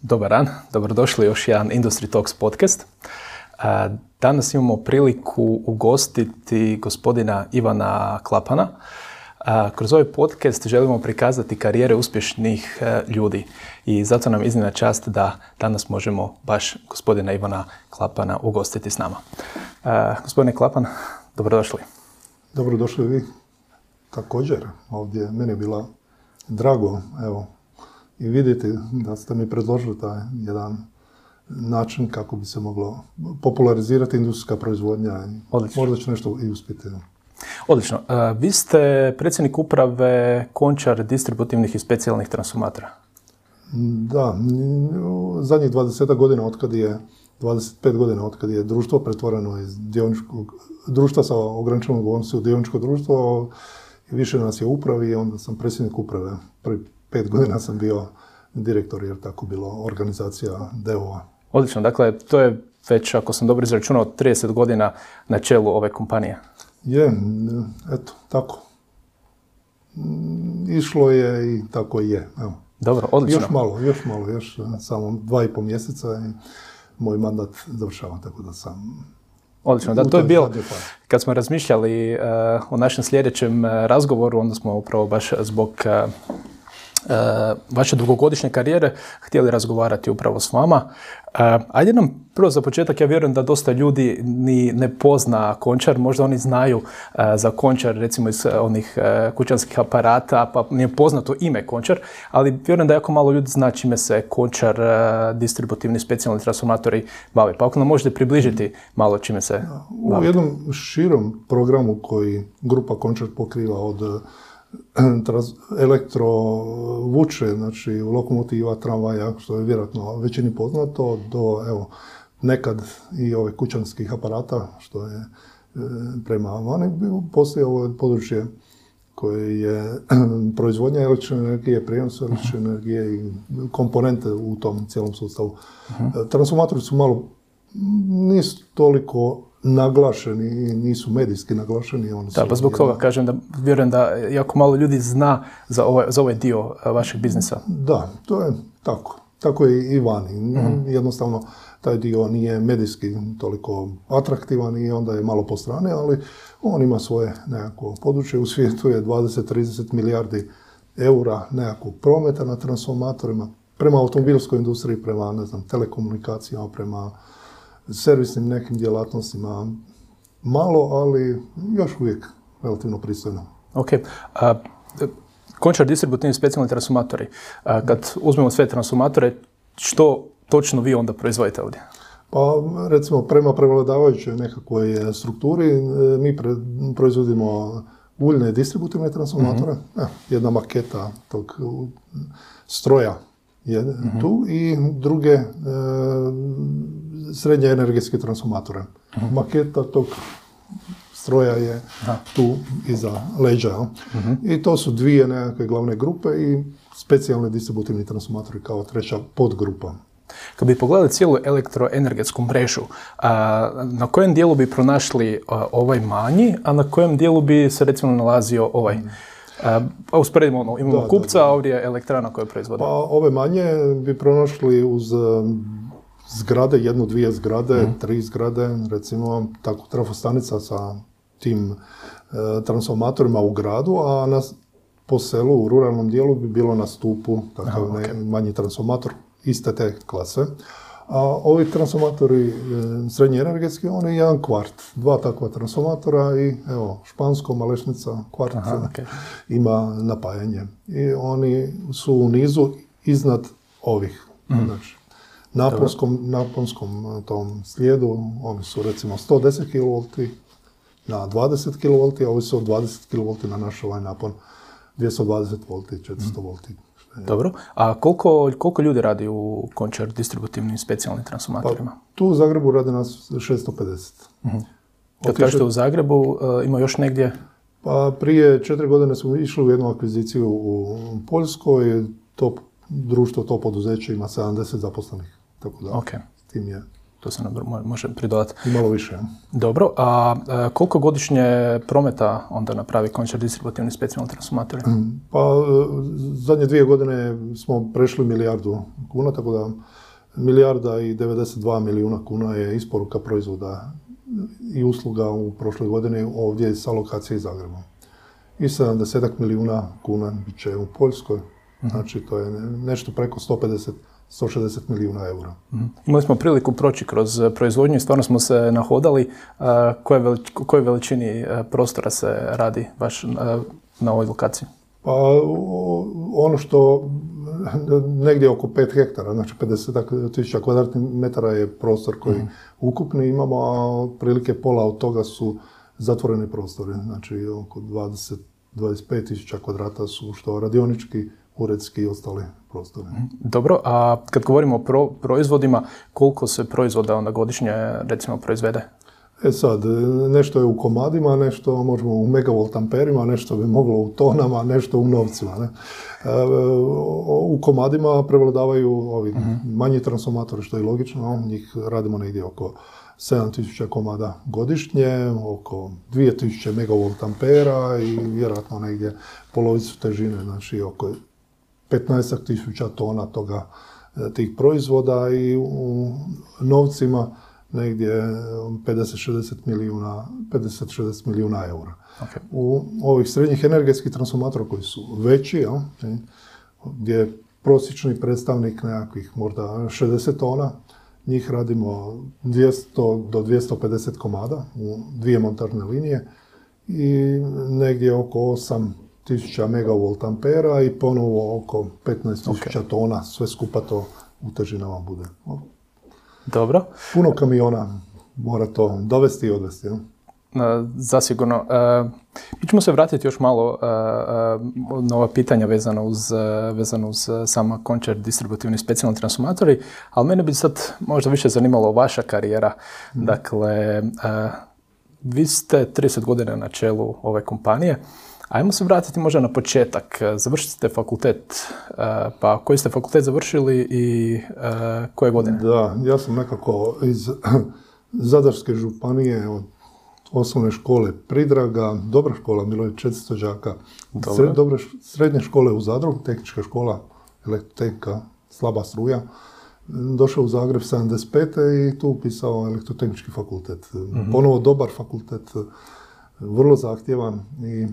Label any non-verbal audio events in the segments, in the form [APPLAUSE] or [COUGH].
Dobar dan, dobrodošli još jedan Industry Talks podcast. Danas imamo priliku ugostiti gospodina Ivana Klapana. Kroz ovaj podcast želimo prikazati karijere uspješnih e, ljudi i zato nam iznimna čast da danas možemo baš gospodina Ivana Klapana ugostiti s nama. Gospodine Klapan, dobrodošli. Dobrodošli vi također. Ovdje meni je bila drago, evo, i vidjeti da ste mi predložili taj jedan način kako bi se moglo popularizirati industrijska proizvodnja i Odlično. možda će nešto i uspjeti. Odlično. E, vi ste predsjednik uprave Končar distributivnih i specijalnih transformatora. Da, zadnjih 20 godina otkad je 25 godina otkad je društvo pretvoreno iz dioničkog društva sa ograničenom odgovornosti u dioničko društvo, više nas je upravi i onda sam predsjednik uprave. Prvi pet godina sam bio direktor jer tako bilo organizacija DEO-a. Odlično, dakle to je već, ako sam dobro izračunao, 30 godina na čelu ove kompanije. Je, eto, tako. Išlo je i tako je. Evo. Dobro, odlično. Još malo, još malo, još samo dva i pol mjeseca i moj mandat završava, tako da sam Odlično, da to je bilo, kad smo razmišljali uh, o našem sljedećem uh, razgovoru, onda smo upravo baš zbog uh, Eh, vaše dugogodišnje karijere htjeli razgovarati upravo s vama. Eh, ajde nam prvo za početak, ja vjerujem da dosta ljudi ni ne pozna Končar, možda oni znaju eh, za Končar recimo iz onih kućanskih aparata, pa nije poznato ime Končar, ali vjerujem da jako malo ljudi zna čime se Končar distributivni specijalni transformatori bave. Pa ako nam možete približiti malo čime se bave. U jednom širom programu koji grupa Končar pokriva od [CLEARS THROAT] elektro vuče, znači lokomotiva, tramvaja, što je vjerojatno većini poznato, do evo, nekad i ove kućanskih aparata, što je e, prema vani, postoji ovo područje koje je [CLEARS THROAT] proizvodnja električne energije, prijenos električne energije i komponente u tom cijelom sustavu. uh Transformatori su malo, nisu toliko naglašeni i nisu medijski naglašeni. Oni da, pa zbog toga kažem da vjerujem da jako malo ljudi zna za ovaj, za ovaj dio vašeg biznisa. Da, to je tako. Tako je i vani. mm Jednostavno, taj dio nije medijski toliko atraktivan i onda je malo po strane, ali on ima svoje nekako područje. U svijetu je 20-30 milijardi eura nekakvog prometa na transformatorima, prema automobilskoj industriji, prema ne znam, telekomunikacijama, prema servisnim nekim djelatnostima malo, ali još uvijek relativno pristojno. Ok. A, Končar distributivni specijalni transformatori. kad uzmemo sve transformatore, što točno vi onda proizvodite ovdje? Pa recimo prema prevladavajućoj nekakvoj strukturi e, mi proizvodimo uljne distributivne transformatore. mm jedna maketa tog stroja mhm. tu i druge e, srednje energetske transformatore. Mhm. Maketa tog stroja je tu iza leđa. Mhm. I to su dvije nekakve glavne grupe i specijalni distributivni transformatori kao treća podgrupa. Kad bi pogledali cijelu elektroenergetsku mrežu, na kojem dijelu bi pronašli ovaj manji, a na kojem dijelu bi se recimo nalazio ovaj? Pa usporedimo, ono, imamo kupca, a ovdje je elektrana koja proizvodi. Pa ove manje bi pronašli uz zgrade, jednu, dvije zgrade, mhm. tri zgrade, recimo tako trafostanica sa tim e, transformatorima u gradu, a na, po selu u ruralnom dijelu bi bilo na stupu takav manji transformator iste te klase. A ovi transformatori e, srednje energetski, oni je jedan kvart, dva takva transformatora i evo, Špansko, Malešnica, kvart [LAUGHS] ima napajanje. I oni su u nizu iznad ovih. Mm. Znači, naponskom, naponskom e, tom slijedu, oni su recimo 110 kV na 20 kV, a ovi su 20 kV na naš ovaj napon 220 V, 400 V. Dobro. A koliko, koliko ljudi radi u Končar distributivnim specijalnim transformatorima? Pa, tu u Zagrebu radi nas 650. Uh-huh. Kad kažete u Zagrebu, uh, ima još negdje? Pa prije četiri godine smo išli u jednu akviziciju u Poljskoj. To društvo, to poduzeće ima 70 zaposlenih. Tako da, okay. tim je to se može pridodati. Malo više. Dobro, a koliko godišnje prometa onda napravi končar distributivni specijalni transformatori? Mm, pa zadnje dvije godine smo prešli milijardu kuna, tako da milijarda i 92 milijuna kuna je isporuka proizvoda i usluga u prošloj godini ovdje sa lokacije Zagreba. I 70 milijuna kuna bit će u Poljskoj, mhm. znači to je nešto preko 150 160 milijuna eura. Mhm. Imali smo priliku proći kroz proizvodnju i stvarno smo se nahodali. Koje, kojoj veličini e, prostora se radi baš na ovoj lokaciji? Pa ono što negdje oko 5 hektara, znači 50 tisuća kvadratnih metara je prostor koji mm. ukupni imamo, a prilike pola od toga su zatvoreni prostori, znači oko 20 25 tisuća kvadrata su što radionički, uredski i ostali prostori. Mhm. Dobro, a kad govorimo o proizvodima, koliko se proizvoda onda godišnje recimo proizvede? E sad, nešto je u komadima, nešto možemo u megavolt amperima, nešto bi moglo u tonama, nešto u novcima. Ne? E, u komadima prevladavaju ovi mhm. manji transformatori, što je logično, njih radimo negdje oko 7000 komada godišnje, oko 2000 megavolt ampera i vjerojatno negdje polovicu težine, znači oko 15.000 tona toga e, tih proizvoda i u novcima negdje 50-60 milijuna, 50-60 milijuna eura. U ovih srednjih energetskih transformatora koji su veći, ja, gdje je prosječni predstavnik nekakvih možda 60 tona, njih radimo 200 do 250 komada u dvije montarne linije i negdje oko 8 tisuća megavolt ampera i ponovo oko 15 tisuća tona, sve skupa to u težinama bude. Dobro. Puno kamiona mora to dovesti i odvesti. Zasigurno. E, mi ćemo se vratiti još malo e, e, na ova pitanja vezano uz, vezano uz sama Končar distributivni specijalni transformatori, ali mene bi sad možda više zanimalo vaša karijera. Mhm. Dakle, vi ste 30 godina na čelu ove kompanije. Ajmo se vratiti možda na početak. Završili ste fakultet, pa koji ste fakultet završili i koje godine? Da, ja sam nekako iz [CLEARS THROAT] Zadarske županije od osnovne škole Pridraga, dobra škola, bilo je 400 đaka. Dobre, srednje škole u Zadru, tehnička škola, elektrotehnika, slaba struja. Došao u Zagreb 75. i tu upisao elektrotehnički fakultet. mm Ponovo dobar fakultet, vrlo zahtjevan i e,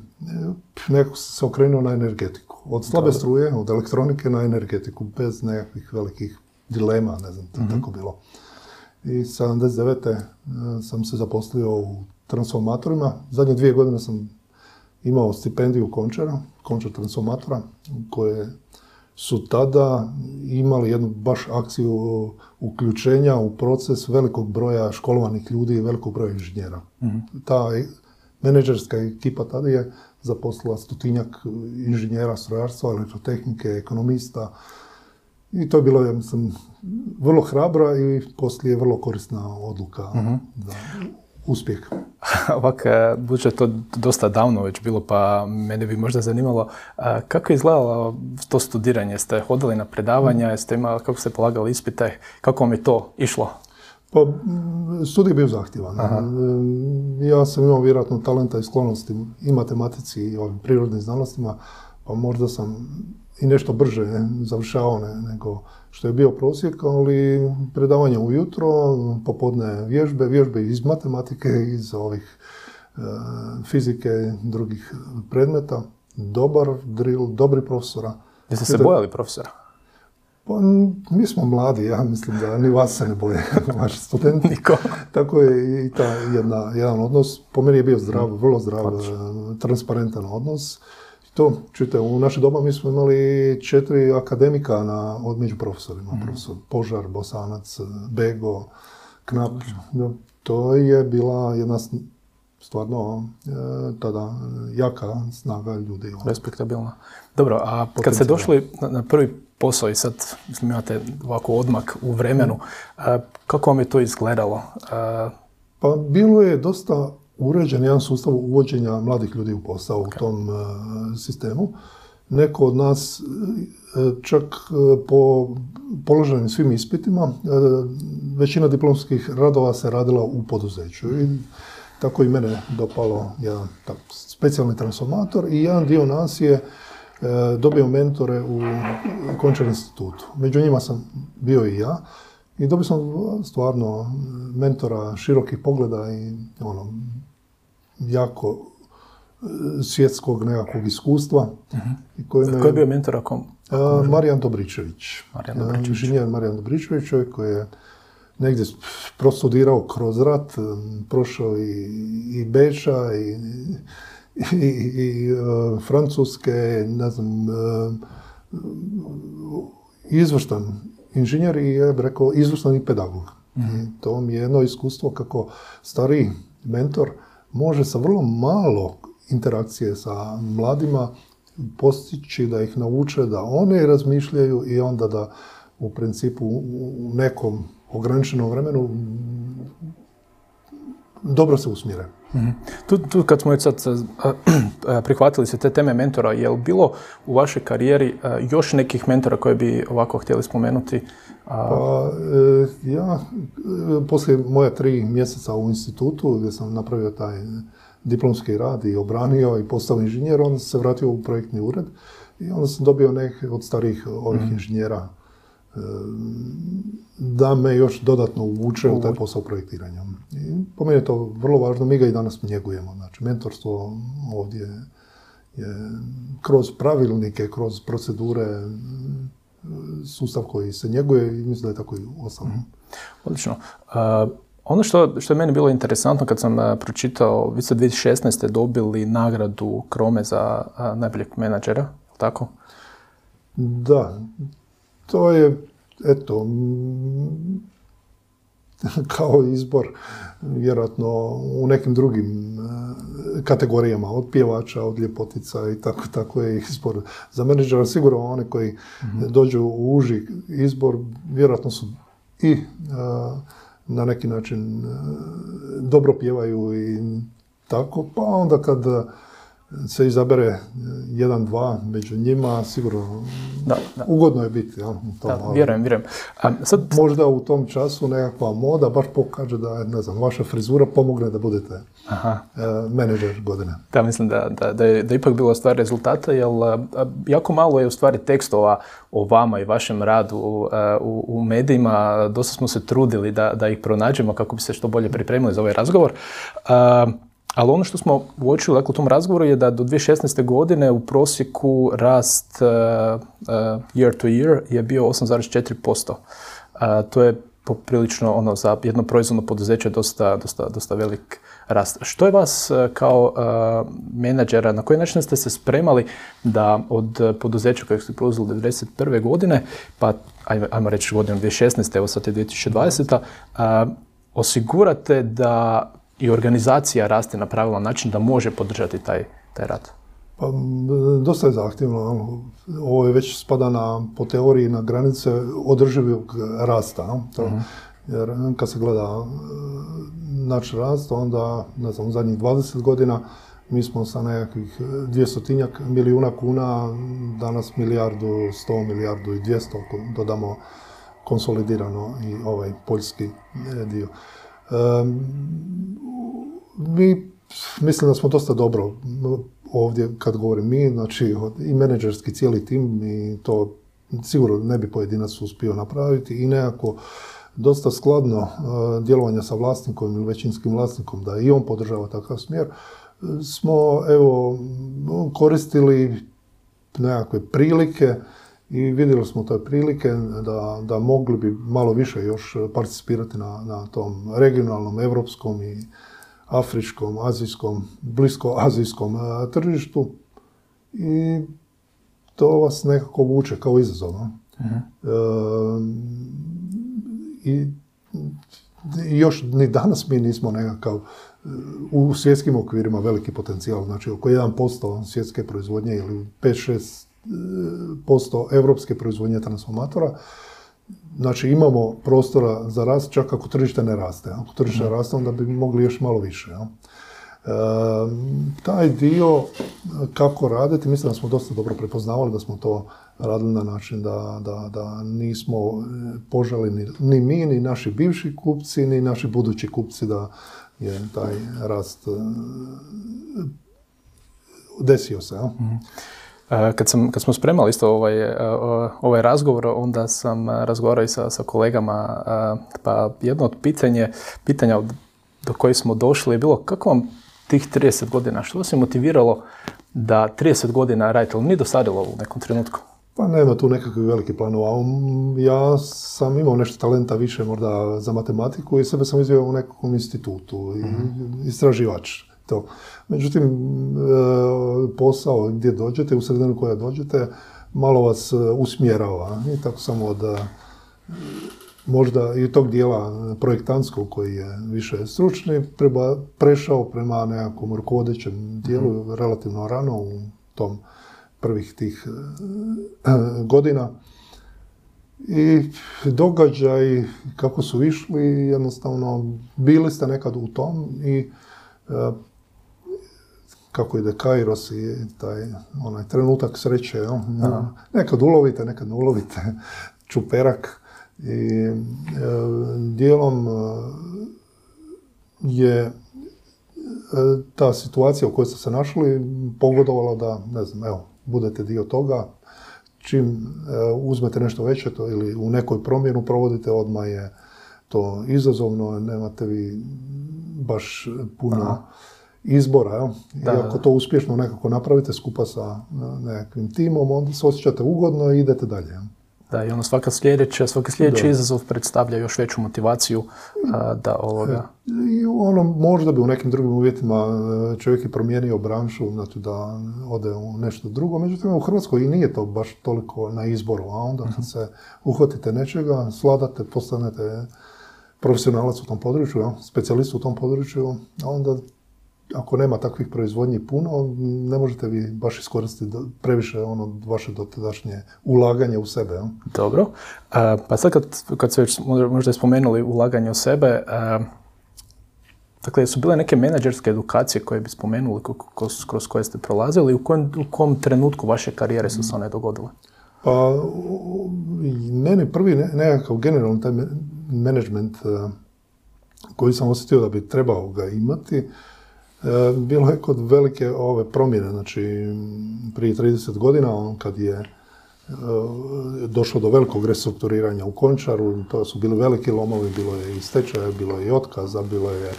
nekako se okrenuo na energetiku. Od slabe struje, od elektronike na energetiku, bez nekakvih velikih dilema, ne znam, mm tako bilo. I 79. E, sam se zaposlio u transformatorima. Zadnje dvije godine sam imao stipendiju Končara, Končar transformatora, koje su tada imali jednu baš akciju uključenja u proces velikog broja školovanih ljudi i velikog broja inženjera. Mhm. Ta menedžerska ekipa tada je zaposlila stotinjak inženjera strojarstva, elektrotehnike, ekonomista, i to je bilo, ja mislim, vrlo hrabra i poslije vrlo korisna odluka uh za uspjeh. [LAUGHS] Ovak, e, budući je to dosta davno već bilo, pa mene bi možda zanimalo e, kako je izgledalo to studiranje? Ste hodili na predavanja, jeste imali, kako ste polagali ispite, kako vam je to išlo? Pa, studij je bio zahtjevan. E, ja sam imao vjerojatno talenta i sklonosti i matematici i ovim prirodnim znanostima, pa možda sam i nešto brže završavao nego što je bio prosjek, ali predavanje ujutro, popodne vježbe, vježbe iz matematike, iz ovih e, fizike, drugih predmeta. Dobar drill, dobri profesora. Jeste se bojali profesora? Pa, mi smo mladi, ja mislim da ni vas se ne boje, [LAUGHS] vaši studenti. Niko. Tako je i ta jedna, jedan odnos. Po meni je bio zdrav, vrlo zdrav, transparentan odnos. To, čujte, u naše doba mi smo imali četiri akademika na, od među profesorima. Mm. Profesor Požar, Bosanac, Bego, Knap. To je bila jedna stvarno e, tada jaka snaga ljudi. Respektabilna. Dobro, a kad ste došli na, prvi posao i sad mislim, imate ovako odmak u vremenu, mm. kako vam je to izgledalo? Pa bilo je dosta uređen jedan sustav uvođenja mladih ljudi u posao u tom e, sistemu. neko od nas čak po položenim svim ispitima, većina diplomskih radova se radila u poduzeću. I tako i mene dopalo jedan specijalni transformator i jedan dio nas je dobio mentore u Končar institutu. Među njima sam bio i ja. I dobio sam stvarno mentora širokih pogleda i ono, jako e, svjetskog nekakvog iskustva. Uh-huh. Koji je bio mentor ako... Marijan Dobričević. Marijan Dobričević. Inženjer Marijan Dobričević, čovjek koji je negdje prostudirao kroz rat, prošao i, i Beša i, i, i uh, Francuske, ne znam, uh, izvrštan inženjer i ja bih rekao izvrstan pedagog. I to mi je jedno iskustvo kako stari mentor može sa vrlo malo interakcije sa mladima postići da ih nauče da one razmišljaju i onda da u principu u nekom ograničenom vremenu dobro se usmjere. Mhm. Tu, tu kad smo sad [CLEARS THROAT] prihvatili se te teme mentora, je li bilo u vašoj karijeri još nekih mentora koje bi ovako htjeli spomenuti? Pa, ja, poslije moja tri mjeseca u institutu gdje sam napravio taj diplomski rad i obranio i postao inženjer, onda sam se vratio u projektni ured i onda sam dobio neke od starih ovih mhm. inženjera da me još dodatno uvuče u taj posao projektiranja. I po meni je to vrlo važno, mi ga i danas njegujemo. Znači, mentorstvo ovdje je kroz pravilnike, kroz procedure, sustav koji se njeguje i mislim da je tako i ostalo. Mhm. Odlično. ono što, što je meni bilo interesantno kad sam pročitao, vi ste 2016. dobili nagradu Krome za najboljeg menadžera, tako? Da, to je, eto, [LAUGHS] kao izbor vjerojatno u nekim drugim e, kategorijama, od pjevača, od ljepotica i tako, tako je izbor. Za menadžera sigurno oni koji mhm. dođu u uži izbor, vjerojatno su i e, na neki način e, dobro pjevaju i tako, pa onda kad se izabere e, jedan, dva među njima, sigurno da, da. ugodno je biti. Ja, da, vjerujem, vjerujem. A, sad... Možda u tom času nekakva moda baš pokaže da, ne znam, vaša frizura pomogne da budete Aha. Uh, menadžer godine. Da, mislim da, da, da, je, da ipak bilo stvar rezultata, jer jako malo je u stvari tekstova o vama i vašem radu u, u, u medijima. Dosta smo se trudili da, da ih pronađemo kako bi se što bolje pripremili za ovaj razgovor. Uh, ali ono što smo uočili dakle, u tom razgovoru je da do 2016. godine u prosjeku rast uh, uh, year to year je bio 8,4%. Uh, to je poprilično ono, za jedno proizvodno poduzeće dosta, dosta, dosta velik rast. Što je vas kao menadžera, na koji način ste se spremali da od poduzeća kojeg ste preuzeli 1991. godine, pa ajmo reći godinu 2016. evo sad je 2020. osigurate da i organizacija raste na pravilan način da može podržati taj, taj rad? Pa, dosta je zahtjevno. Ovo je već spada na, po teoriji na granice održivog rasta. To, uh Jer kad se gleda naš rast, onda, ne znam, zadnjih 20 godina mi smo sa nekakvih 200 milijuna kuna, danas milijardu, 100 milijardu i 200, ako dodamo konsolidirano i ovaj poljski e, dio mi mislim da smo dosta dobro ovdje kad govorim mi, znači i menedžerski cijeli tim i to sigurno ne bi pojedinac uspio napraviti i nekako dosta skladno uh, djelovanja sa vlasnikom ili većinskim vlasnikom da i on podržava takav smjer smo evo koristili nekakve prilike i vidjeli smo te prilike da, da mogli bi malo više još participirati na, na tom regionalnom, europskom i afričkom, azijskom, bliskoazijskom e, tržištu. I to vas nekako vuče kao izazov. uh I, još ni danas mi nismo nekakav e, u svjetskim okvirima veliki potencijal, znači oko 1% svjetske proizvodnje ili 5-6% evropske proizvodnje transformatora. Znači imamo prostora za rast čak ako tržište ne raste. Ako tržište mm. raste onda bi mogli još malo više. taj dio kako raditi, mislim da smo dosta dobro prepoznavali da smo to radili na način da, da, da nismo poželi ni, ni mi, ni naši bivši kupci, ni naši budući kupci da je taj rast desio se. Mhm. Kad, sam, kad smo spremali isto ovaj, ovaj razgovor, onda sam razgovarao i sa, sa kolegama, pa jedno od pitanje, pitanja do kojih smo došli je bilo kako vam tih 30 godina, što vas je motiviralo da 30 godina radite, ali nije dosadilo u nekom trenutku? Pa nema tu nekakvih velikih planova. Um, ja sam imao nešto talenta više možda za matematiku i sebe sam izvio u nekom institutu, i mhm. istraživač. To. Međutim, e, posao gdje dođete, u sredinu koja dođete, malo vas e, usmjerava. I tako samo od možda i tog dijela projektantskog koji je više stručni, treba prešao prema nekakvom rukovodećem dijelu mhm. relativno rano u tom prvih tih e, godina. I događaj kako su išli, jednostavno bili ste nekad u tom i kako ide Kairos i taj onaj trenutak sreće. Jel? Nekad ulovite, nekad ne ulovite [LAUGHS] čuperak. I e, dijelom e, je e, ta situacija u kojoj ste se našli pogodovala da, ne znam, evo, budete dio toga. Čim uzmete nešto veće to, ili u nekoj promjenu provodite, odmah je to izazovno, nemate vi baš puno izbora. I ako to uspješno nekako napravite skupa sa nekakvim timom, onda se osjećate ugodno i idete dalje. Da, i ono svaka sljedeća, svaki sljedeći izazov predstavlja još veću motivaciju da ovoga... I ono, možda bi u nekim drugim uvjetima e, čovjek je promijenio branšu, znači da ode u nešto drugo, međutim u Hrvatskoj i nije to baš toliko na izboru, a onda kad mhm. se uhvatite nečega, sladate, postanete profesionalac u tom području, specijalist u tom području, a onda ako nema takvih proizvodnji puno, ne možete vi baš iskoristiti previše ono vaše dotadašnje ulaganje u sebe. Dobro. pa sad kad, kad ste već možda spomenuli ulaganje u sebe, dakle, su bile neke menadžerske edukacije koje bi spomenuli kroz, koje ste prolazili, u kojem, u kom trenutku vaše karijere su se one dogodile? Pa, meni prvi nekakav generalni taj management koji sam osjetio da bi trebao ga imati, E, bilo je kod velike ove promjene, znači prije 30 godina, on kad je e, došlo do velikog restrukturiranja u Končaru, to su bili veliki lomovi, bilo je i stečaja, bilo je i otkaza, bilo je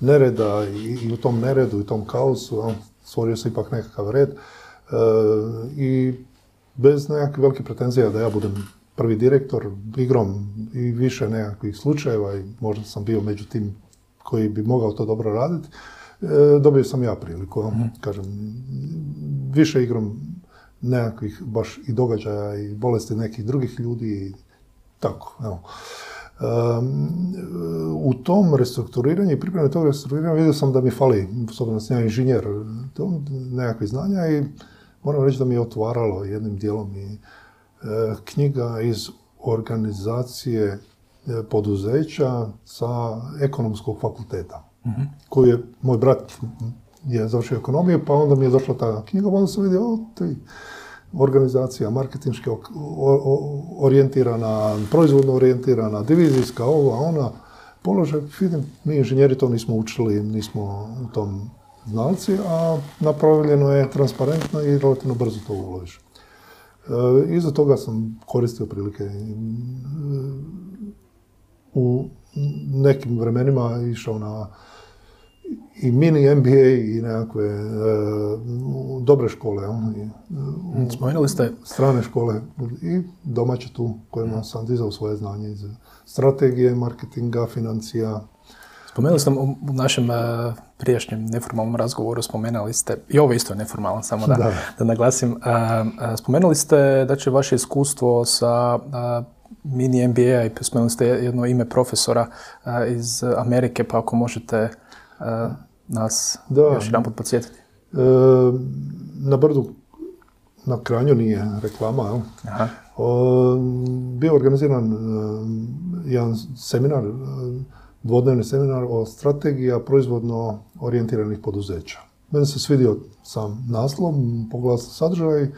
nereda i, u tom neredu i tom kaosu stvorio se ipak nekakav red. E, i bez nekakvih velikih pretenzija da ja budem prvi direktor, igrom i više nekakvih slučajeva i možda sam bio među tim koji bi mogao to dobro raditi, E, dobio sam ja priliku, mhm. kažem, više igrom nekakvih baš i događaja i bolesti nekih drugih ljudi i tako, evo. u tom restrukturiranju i pripremi tog restrukturiranja vidio sam da mi fali, s obzirom da sam ja inženjer, nekakvih znanja i moram reći da mi je otvaralo jednim dijelom i e, knjiga iz organizacije e, poduzeća sa ekonomskog fakulteta koju je moj brat je završio ekonomiju, pa onda mi je došla ta knjiga, onda sam vidio, o, organizacija marketinški orijentirana, proizvodno orijentirana, divizijska, ova, ona, položaj, vidim, mi inženjeri to nismo učili, nismo u tom znalci, a napravljeno je transparentno i relativno brzo to uloviš. E, iza toga sam koristio prilike e, u nekim vremenima išao na i mini MBA i nekakve e, dobre škole. Uh, Spomenuli ste... Strane škole i domaće tu kojima sam dizao svoje znanje iz strategije, marketinga, financija. Spomenuli ste u našem uh, prijašnjem neformalnom razgovoru, spomenuli ste, i ovo isto je neformalno, samo da, da. da naglasim, spomenuli ste da će vaše iskustvo sa mini MBA i spomenuli ste jedno ime profesora iz Amerike, pa ako možete nas da. još jedan put podsjetiti? E, na Brdu, na Kranju nije reklama, Aha. O, bio organiziran e, jedan seminar, dvodnevni seminar o strategija proizvodno orijentiranih poduzeća. Meni se svidio sam naslov, pogledao sam sadržaj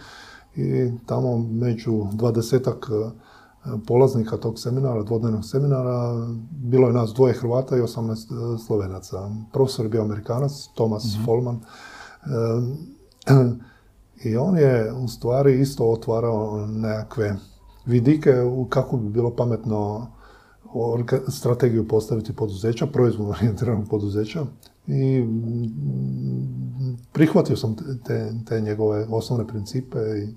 i tamo među dvadesetak e, polaznika tog seminara, dvodnevnog seminara, bilo je nas dvoje Hrvata i 18 Slovenaca. Profesor je bio Amerikanac, Thomas mm Folman. [CLEARS THROAT] I on je u stvari isto otvarao nekakve vidike kako bi bilo pametno strategiju postaviti poduzeća, proizvodno orijentiranog poduzeća i prihvatio sam te, te njegove osnovne principe i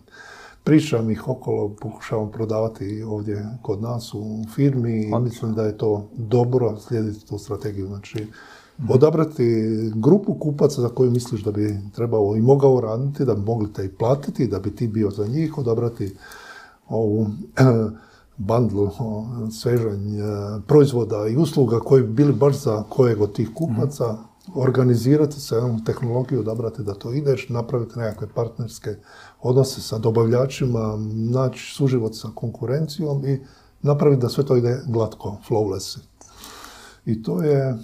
pričam ih okolo, pokušavam prodavati ovdje kod nas u firmi i mislim da je to dobro slijediti tu strategiju. Znači, odabrati grupu kupaca za koju misliš da bi trebao i mogao raditi, da bi mogli te i platiti, da bi ti bio za njih, odabrati ovu [CLEARS THROAT] bandlu, svežanj e, proizvoda i usluga koji bi bili baš za kojeg od tih kupaca, organizirati se tehnologiju, odabrati da to ideš, napraviti nekakve partnerske odnose sa dobavljačima, naći suživot sa konkurencijom i napraviti da sve to ide glatko, flawless. I to je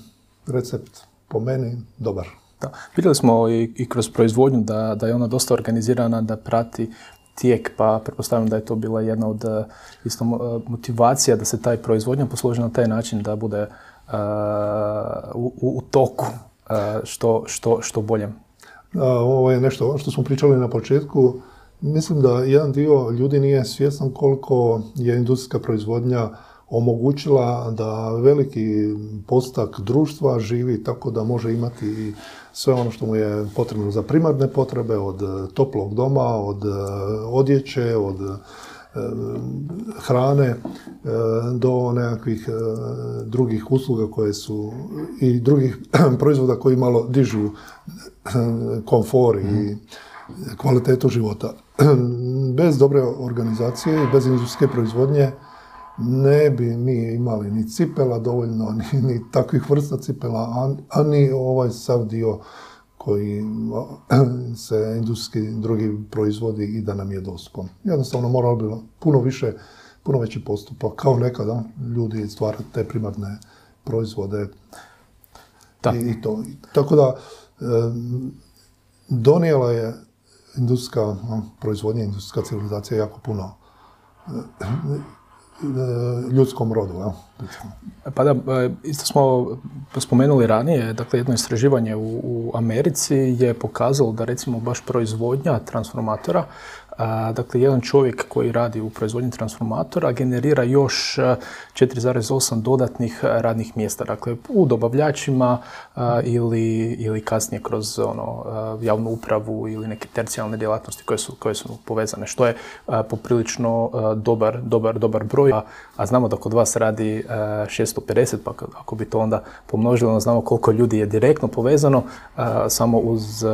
recept po meni dobar. Da. Vidjeli smo i, kroz proizvodnju da, da je ona dosta organizirana, da prati tijek, pa pretpostavljam da je to bila jedna od uh, isto uh, motivacija da se taj proizvodnja posloži na taj način da bude uh, u, toku što, što, što bolje. Ovo je nešto što smo pričali na početku. Mislim da jedan dio ljudi nije svjestan koliko je industrijska proizvodnja omogućila da veliki postak društva živi tako da može imati sve ono što mu je potrebno za primarne potrebe, od toplog doma, od e, odjeće, od e, hrane e, do nekakvih drugih usluga koje su i drugih [CLEARS THROAT] proizvoda koji malo dižu komfor i kvalitetu života. [CLEARS THROAT] Bez dobre organizacije i bez industrijske proizvodnje ne bi mi imali ni cipela dovoljno, [LAUGHS] ni, ni takvih vrsta cipela, a, ni ovaj sav dio koji [CLEARS THROAT] se industrijski drugi proizvodi i da nam je dostupan. Jednostavno moralo bi puno više, puno veći postupak, kao nekada ljudi stvarati te primarne proizvode da. I, to. Tako da, donijela je industrijska proizvodnja, industrijska civilizacija jako puno ljudskom rodu. Ja? Pa da, e, isto smo spomenuli ranije, dakle jedno istraživanje u, u Americi je pokazalo da recimo baš proizvodnja transformatora dakle, jedan čovjek koji radi u proizvodnji transformatora generira još 4,8 dodatnih radnih mjesta. Dakle, u dobavljačima ili, ili kasnije kroz ono, javnu upravu ili neke tercijalne djelatnosti koje su, koje su povezane, što je poprilično dobar, dobar, dobar broj. A, znamo da kod vas radi 650, pa ako bi to onda pomnožili, znamo koliko ljudi je direktno povezano samo uz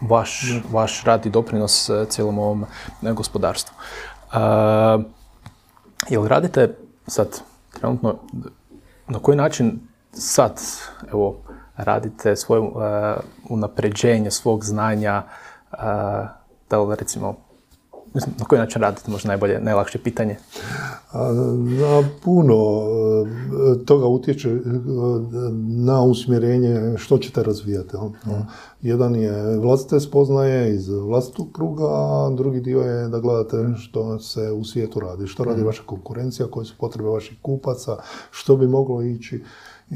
vaš, vaš rad i doprinos e, cijelom ovom e, gospodarstvu. Uh, jel radite sad trenutno, na koji način sad evo, radite svoje uh, unapređenje svog znanja, uh, da li recimo na koji način radite, možda najbolje, najlakše pitanje? Na puno e, toga utječe e, na usmjerenje što ćete razvijati. Jedan je vlastite spoznaje iz vlastitog kruga, a drugi dio je da gledate što se u svijetu radi, što radi mhm. vaša konkurencija, koje su potrebe vaših kupaca, što bi moglo ići.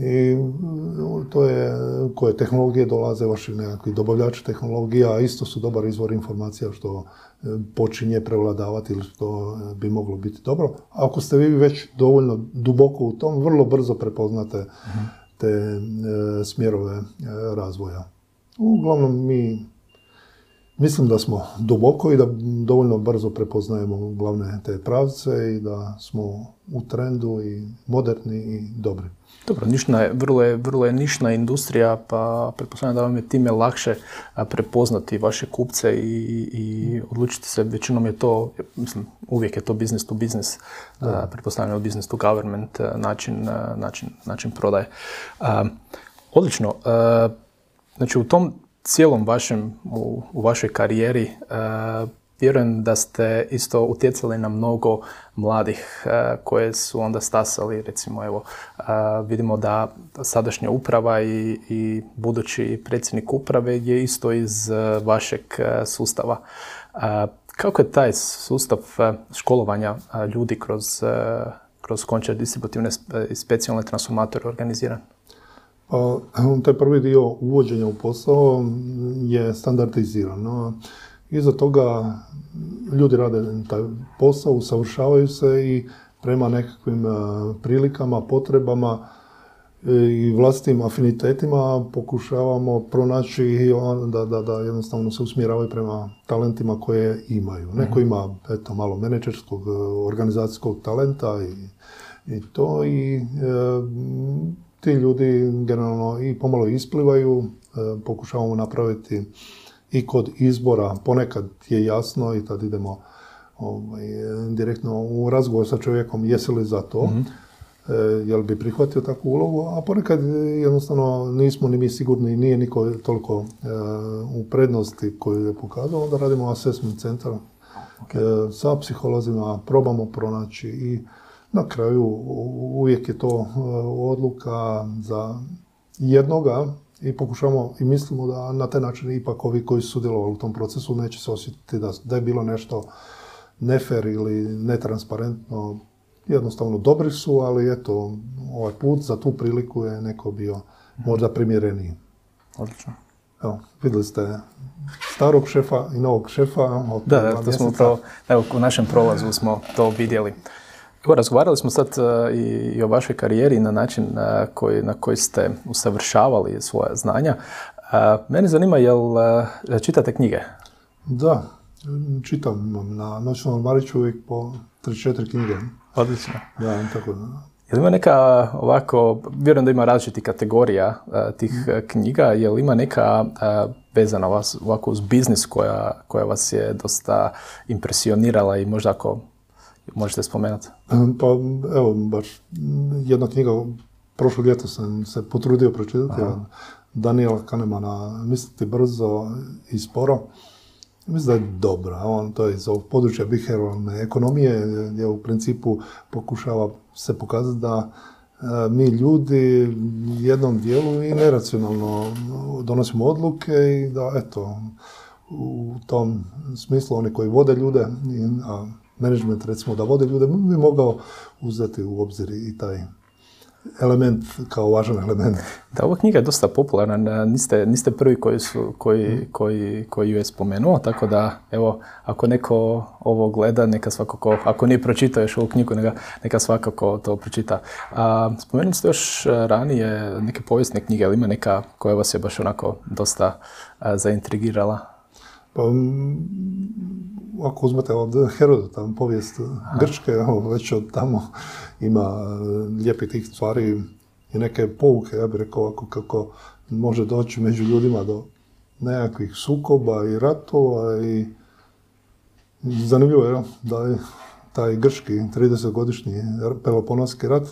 I to je koje tehnologije dolaze, vaši nekakvi dobavljači tehnologija, isto su dobar izvor informacija što počinje prevladavati ili što bi moglo biti dobro. Ako ste vi već dovoljno duboko u tom, vrlo brzo prepoznate te e, smjerove e, razvoja. Uglavnom mi mislim da smo duboko i da dovoljno brzo prepoznajemo glavne te pravce i da smo u trendu i moderni i dobri. Dobro, nišna je, vrlo, je, vrlo je nišna industrija, pa pretpostavljam da vam je time lakše prepoznati vaše kupce i, i odlučiti se, većinom je to, mislim, uvijek je to business to business, pretpostavljam business to government način, način, način prodaje. Odlično. Znači, u tom cijelom vašem, u, u vašoj karijeri, vjerujem da ste isto utjecali na mnogo mladih koje su onda stasali, recimo evo, vidimo da sadašnja uprava i, i budući predsjednik uprave je isto iz vašeg sustava. Kako je taj sustav školovanja ljudi kroz, kroz končar distributivne i specijalne transformatore organiziran? Pa, taj prvi dio uvođenja u posao je standardiziran. No, iza toga ljudi rade taj posao, usavršavaju se i prema nekakvim e, prilikama, potrebama e, i vlastitim afinitetima pokušavamo pronaći da, da, da jednostavno se usmjeravaju prema talentima koje imaju. Neko mhm. ima eto, malo menedžerskog, e, organizacijskog talenta i, i to i ti ljudi generalno i pomalo isplivaju, e, pokušavamo napraviti i kod izbora, ponekad je jasno i tad idemo ovaj, direktno u razgovor sa čovjekom jesi li za to, mm jel bi prihvatio takvu ulogu, a ponekad jednostavno nismo ni mi sigurni, nije niko toliko e, u prednosti koju je pokazao, onda radimo assessment centar sa psiholozima, probamo pronaći i na kraju uvijek je to e, odluka za jednoga i pokušamo i mislimo da na taj način ipak ovi koji su sudjelovali u tom procesu neće se osjetiti da, da je bilo nešto nefer ili netransparentno. Jednostavno dobri su, ali eto, ovaj put za tu priliku je neko bio možda primjereniji. Odlično. Evo, vidjeli ste starog šefa i novog šefa. da, da, to smo upravo, evo, u našem prolazu smo to vidjeli. Evo, razgovarali smo sad e, i, o vašoj karijeri na način na koji, na koji ste usavršavali svoja znanja. E, mene zanima, jel čitate knjige? Da, čitam na noćnom Mariću uvijek po 3-4 knjige. Odlično. Da, tako da. Jel ima neka ovako, vjerujem da ima različitih kategorija tih mm. knjiga, jel ima neka vezana vas ovako uz biznis koja, koja vas je dosta impresionirala i možda ako možete spomenuti? Pa evo, baš jedna knjiga, prošlo ljeto sam se potrudio pročitati, Daniela Kahnemana, misliti brzo i sporo. Mislim da je dobra. On to je iz ovog područja behavioralne ekonomije gdje u principu pokušava se pokazati da e, mi ljudi jednom dijelu i neracionalno donosimo odluke i da eto u tom smislu oni koji vode ljude, a management recimo da vode ljude, bi mogao uzeti u obzir i taj element kao važan element. Da, ova knjiga je dosta popularna, niste, niste prvi koji, su, koji, mm. koji, koji ju je spomenuo, tako da evo, ako neko ovo gleda, neka svakako, ako nije pročitao još ovu knjigu, neka, neka svakako to pročita. A, spomenuli ste još ranije neke povijesne knjige, ali ima neka koja vas je baš onako dosta zaintrigirala? Pa, ako uzmete od Herodota, povijest Grčke, već od tamo ima e, lijepi tih stvari i neke pouke, ja bih rekao, ako kako može doći među ljudima do nekakvih sukoba i ratova i zanimljivo je da je taj grški 30-godišnji Peloponovski rat,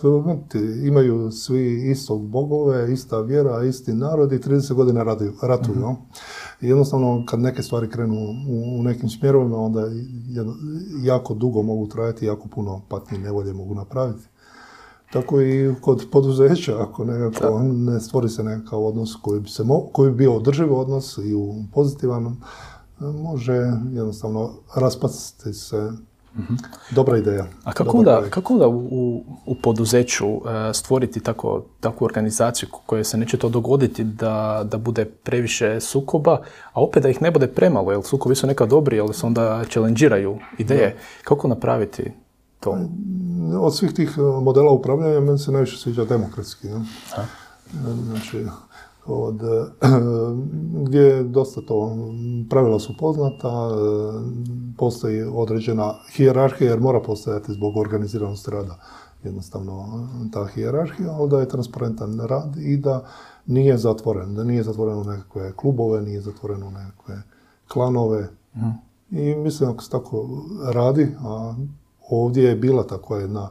imaju svi istog bogove, ista vjera, isti narod i 30 godina ratuju. mm jednostavno kad neke stvari krenu u, nekim smjerovima, onda jako dugo mogu trajati, jako puno patnje nevolje mogu napraviti. Tako i kod poduzeća, ako nekako ne stvori se nekakav odnos koji bi, se koji bi bio održiv odnos i u pozitivan, može jednostavno raspasti se Dobra ideja. A kako onda, kako onda u, u poduzeću uh, stvoriti tako, takvu organizaciju koja se neće to dogoditi da, da bude previše sukoba, a opet da ih ne bude premalo, jer sukobi su neka dobri, ali se onda challengeiraju ideje. Kako napraviti to? Od svih tih e, modela upravljanja meni se najviše sviđa demokratski. Ne? Znači, od, [CLEARS THROAT] gdje dosta to, pravila su poznata, postoji određena hijerarhija jer mora postojati zbog organiziranosti rada jednostavno ta hijerarhija, ali da je transparentan rad i da nije zatvoren, da nije zatvoren u nekakve klubove, nije zatvoren u nekakve klanove. Mhm. I mislim ako se tako radi, a ovdje je bila takva jedna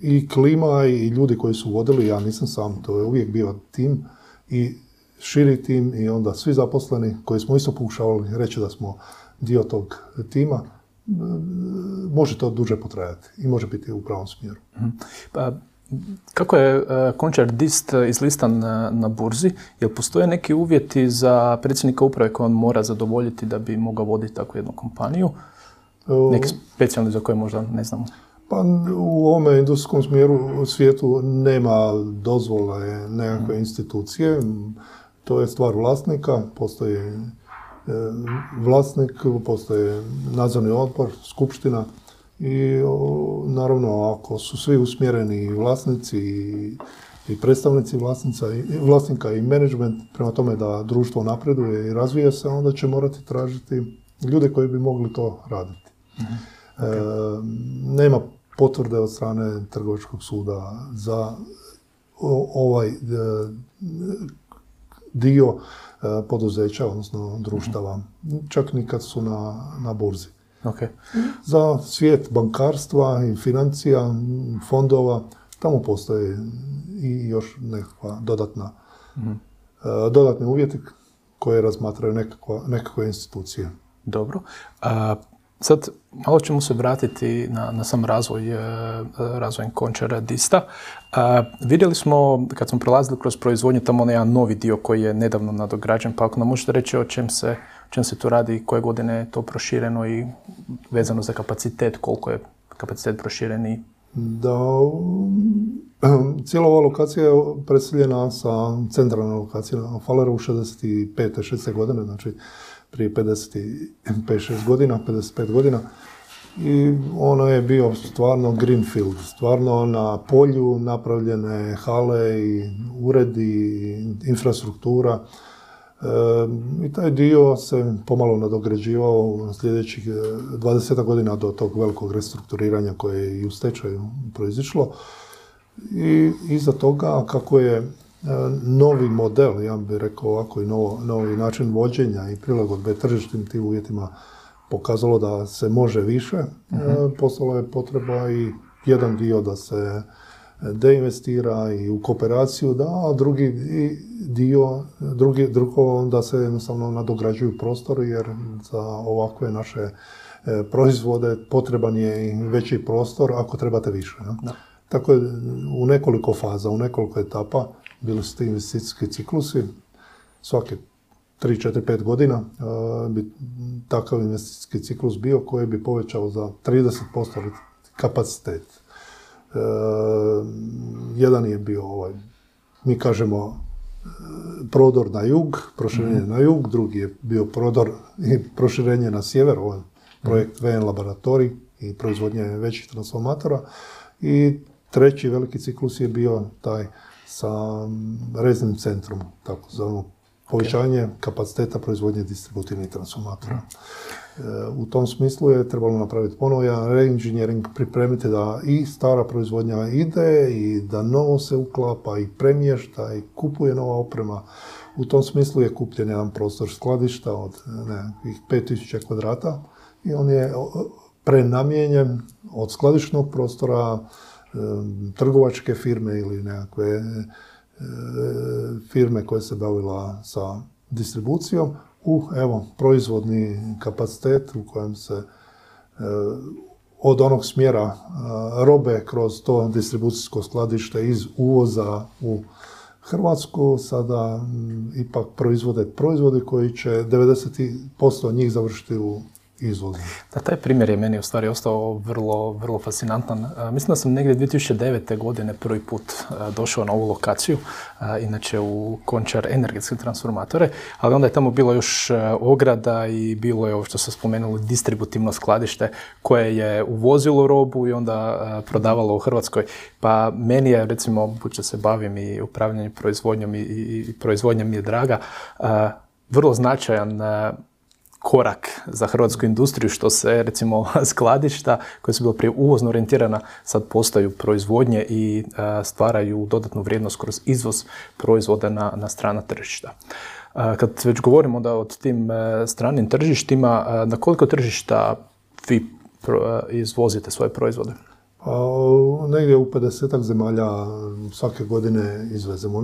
i klima i ljudi koji su vodili, ja nisam sam, to je uvijek bio tim i širi tim i onda svi zaposleni koji smo isto pokušavali reći da smo dio tog tima, može to duže potrajati i može biti u pravom smjeru. Mhm. Pa, kako je Končar Dist izlistan na, na burzi? Jel postoje neki uvjeti za predsjednika uprave koje on mora zadovoljiti da bi mogao voditi takvu jednu kompaniju? Neki specijalni za koje možda ne znamo? Pa u ovome industrijskom smjeru u svijetu nema dozvole nekakve mhm. institucije. To je stvar vlasnika, postoji e, vlasnik, postoji nadzorni odbor, skupština i naravno ako su svi usmjereni vlasnici i, predstavnici vlasnica, vlasnika i menadžment prema tome da društvo napreduje i razvija se, onda će morati tražiti ljude koji bi mogli to raditi. Mhm. E, nema potvrde od strane trgovačkog suda za ovaj e, dio e, poduzeća, odnosno društava, čak ni kad su na, na burzi. Okay. Za svijet bankarstva i financija, fondova, tamo postoje i još nekakva dodatna, mm dodatni uvjeti koje razmatraju nekakve institucije. Dobro. A, Sad, malo ćemo se vratiti na, na sam razvoj, e, razvoj končara Dista. vidjeli smo, kad smo prelazili kroz proizvodnju, tamo onaj jedan novi dio koji je nedavno nadograđen, pa ako nam možete reći o čem se, čem se tu radi, koje godine je to prošireno i vezano za kapacitet, koliko je kapacitet prošireni? Da, [CLEARS THROAT] cijela ova lokacija je predstavljena sa centralnom lokacijom Falera u 65. 6. godine, znači prije 55-6 godina, 55 godina. I ono je bio stvarno greenfield, stvarno na polju napravljene hale i uredi, infrastruktura. E, I taj dio se pomalo nadograđivao sljedećih 20 godina do tog velikog restrukturiranja koje je i u stečaju proizišlo. I iza toga, kako je E, novi model, ja bih rekao ovako i novi način vođenja i prilagodbe tržištim tim uvjetima pokazalo da se može više. Uh Postalo je potreba i jedan dio da se deinvestira i u kooperaciju, da, a drugi dio, drugi, drugo da se jednostavno nadograđuju prostori jer za ovakve naše e, proizvode potreban je i veći prostor ako trebate više. Tako je u nekoliko faza, u nekoliko etapa bili su ti investicijski ciklusi, svake 3, 4, 5 godina bi takav investicijski ciklus bio koji bi povećao za 30% kapacitet. E, jedan je bio ovaj, mi kažemo e, prodor na jug, proširenje mhm. na jug, drugi je bio prodor i proširenje na sjever, ovaj projekt VN laboratorij i proizvodnje većih transformatora. I treći veliki ciklus je bio taj sa reznim centrom, tako zovemo povećanje kapaciteta proizvodnje distributivnih transformatora. E, u tom smislu je trebalo napraviti ponovo jedan reinženjering, pripremiti da i stara proizvodnja ide i da novo se uklapa i premješta i kupuje nova oprema. U tom smislu je kupljen jedan prostor skladišta od nekakvih 5000 kvadrata i on je prenamijenjen od skladišnog prostora trgovačke firme ili nekakve e, firme koje se bavila sa distribucijom u evo proizvodni kapacitet u kojem se e, od onog smjera e, robe kroz to distribucijsko skladište iz uvoza u Hrvatsku sada ipak proizvode proizvode koji će 90% njih završiti u izvozi. Da, taj primjer je meni u stvari ostao vrlo, vrlo fascinantan. Mislim da sam negdje 2009. godine prvi put došao na ovu lokaciju, inače u Končar energetske transformatore, ali onda je tamo bilo još ograda i bilo je ovo što ste spomenuli distributivno skladište koje je uvozilo robu i onda prodavalo u Hrvatskoj. Pa meni je recimo, budući se bavim i upravljanjem proizvodnjom i, i proizvodnjom mi je draga, vrlo značajan korak za hrvatsku industriju što se recimo [LAUGHS] skladišta koja su bila prije uvozno orijentirana sad postaju proizvodnje i e, stvaraju dodatnu vrijednost kroz izvoz proizvoda na, na strana tržišta. E, kad već govorimo da od tim e, stranim tržištima, na koliko tržišta vi izvozite svoje proizvode? Negdje u 50 zemalja svake godine izvezemo.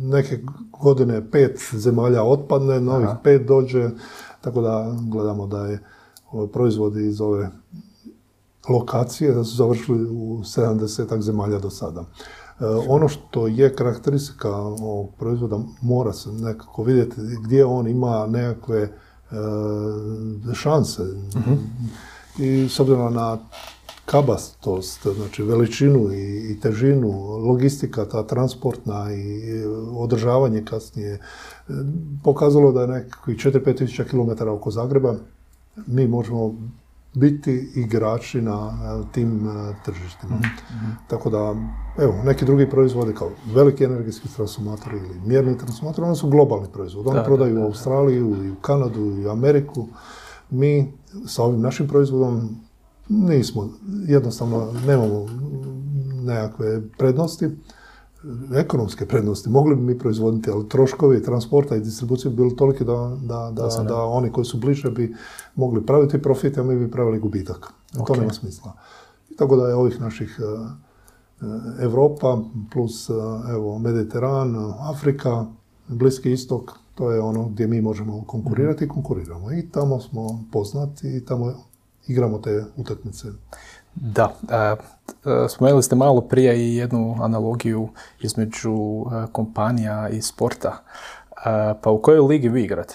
Neke godine pet zemalja otpadne, novih pet dođe, tako da gledamo da je proizvodi iz ove lokacije da su završili u 70 zemalja do sada. E, ono što je karakteristika ovog proizvoda mora se nekako vidjeti gdje on ima nekakve e, šanse. Mhm. I s obzirom na kabastost, znači veličinu i, težinu, logistika, ta transportna i održavanje kasnije, e, pokazalo da je nekakvih 4-5 tisuća km oko Zagreba mi možemo biti igrači na tim tržištima. Mhm, Tako da, evo, neki drugi proizvodi kao veliki energijski transformatori ili mjerni transformatori, oni su globalni proizvodi. Oni prodaju u Australiju i u Kanadu i u Ameriku. Mi sa ovim našim proizvodom nismo, jednostavno nemamo nekakve prednosti, ekonomske prednosti. Mogli bi mi proizvoditi, ali troškovi transporta i distribucije bi bili toliki da, da, da, da oni koji su bliže bi mogli praviti profit, a mi bi pravili gubitak. To nema smisla. tako da je ovih naših Europa plus evo, Mediteran, Afrika, Bliski istok, to je ono gdje mi možemo konkurirati i konkuriramo. I tamo smo poznati i tamo igramo te utakmice. Da, spomenuli ste malo prije i jednu analogiju između kompanija i sporta. Pa u kojoj ligi vi igrate?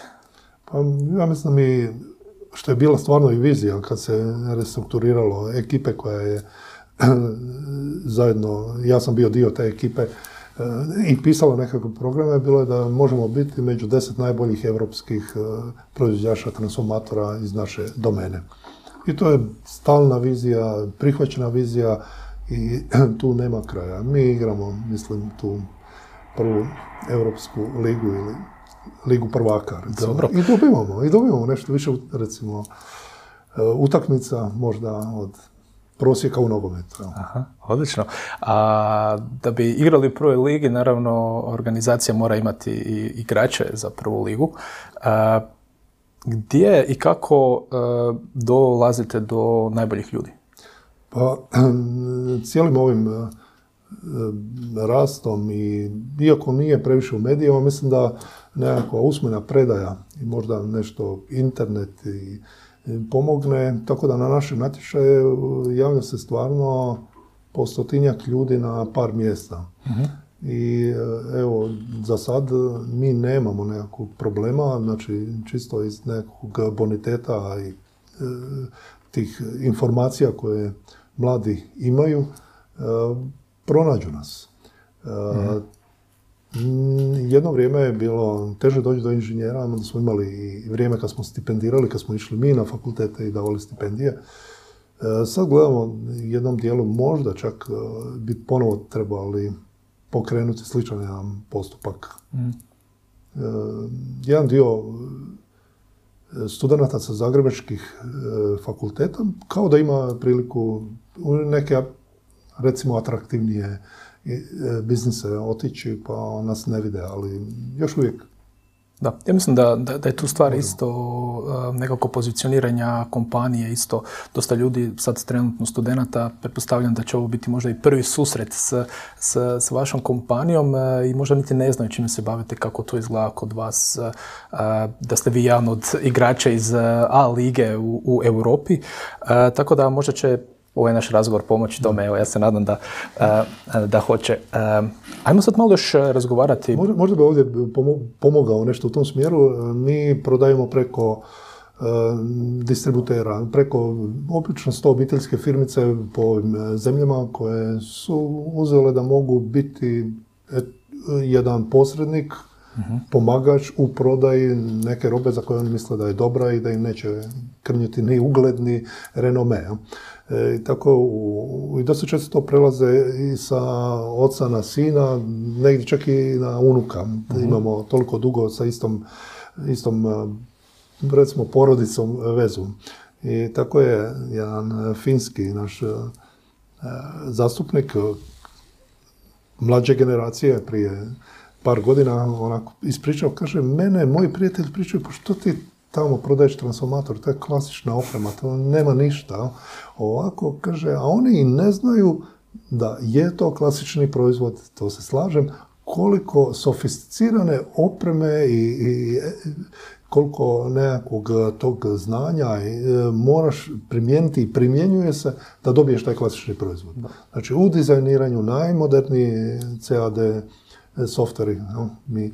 Pa ja mislim mi, što je bila stvarno i vizija kad se restrukturiralo ekipe koja je [CLEARS THROAT] zajedno, ja sam bio dio te ekipe i pisala nekakve programe, bilo je da možemo biti među deset najboljih europskih proizvođača transformatora iz naše domene. I to je stalna vizija, prihvaćena vizija i [CLEARS THROAT] tu nema kraja. Mi igramo, mislim, tu prvu Europsku ligu ili ligu prvaka. Dobro. I dobivamo, i dobivamo nešto više, recimo, e, utakmica možda od prosjeka u nogometu. Aha, odlično. A da bi igrali u prvoj ligi, naravno, organizacija mora imati i igrače za prvu ligu. A, gdje i kako e, dolazite do najboljih ljudi? Pa, [CLEARS THROAT] cijelim ovim e, rastom i iako nije previše u medijima, mislim da nekakva usmena predaja i možda nešto internet i pomogne, tako da na našem natječaju javlja se stvarno po stotinjak ljudi na par mjesta. uh i e, evo, za sad mi nemamo nekakvog problema, znači čisto iz nekog boniteta i e, tih informacija koje mladi imaju, e, pronađu nas. Mhm. Jedno vrijeme je bilo teže doći do inženjera, onda smo imali i vrijeme kad smo stipendirali, kad smo išli mi na fakultete i davali stipendije. Sad gledamo jednom dijelu možda čak bi ponovo trebali pokrenuti sličan jedan postupak. Mm. jedan dio e, studenata sa zagrebačkih e, fakulteta kao da ima priliku u neke recimo atraktivnije biznise otići pa nas ne vide, ali još uvijek da, ja mislim da, da, da je tu stvar isto nekako pozicioniranja kompanije, isto dosta ljudi, sad trenutno studenata, pretpostavljam da će ovo biti možda i prvi susret s, s, s vašom kompanijom e, i možda niti ne znaju čime se bavite, kako to izgleda kod vas, e, da ste vi jedan od igrača iz A lige u, u Europi, e, tako da možda će ovaj naš razgovor pomoći tome. Evo, ja se nadam da, da hoće. Ajmo sad malo još razgovarati. Možda, bi ovdje pomogao nešto u tom smjeru. Mi prodajemo preko distributera, preko obično sto obiteljske firmice po ovim zemljama koje su uzele da mogu biti jedan posrednik, mhm. pomagač u prodaji neke robe za koje oni misle da je dobra i da im neće krnjiti ni ugled ni renome. E, I tako, i dosta često to prelaze i sa oca na sina, negdje čak i na unuka. Mhm. Imamo toliko dugo sa istom, istom e, recimo, porodicom vezu. I tako je jedan finski naš e, zastupnik mlađe generacije prije par godina onako ispričao, kaže, mene moji prijatelji pričaju, pa što ti tamo prodaješ transformator, to je klasična oprema, to nema ništa. Ovako, kaže, a oni i ne znaju da je to klasični proizvod, to se slažem, koliko sofisticirane opreme i, i koliko nekakvog tog znanja e, moraš primijeniti i primjenjuje se da dobiješ taj klasični proizvod. Znači u dizajniranju najmoderniji CAD softveri, mi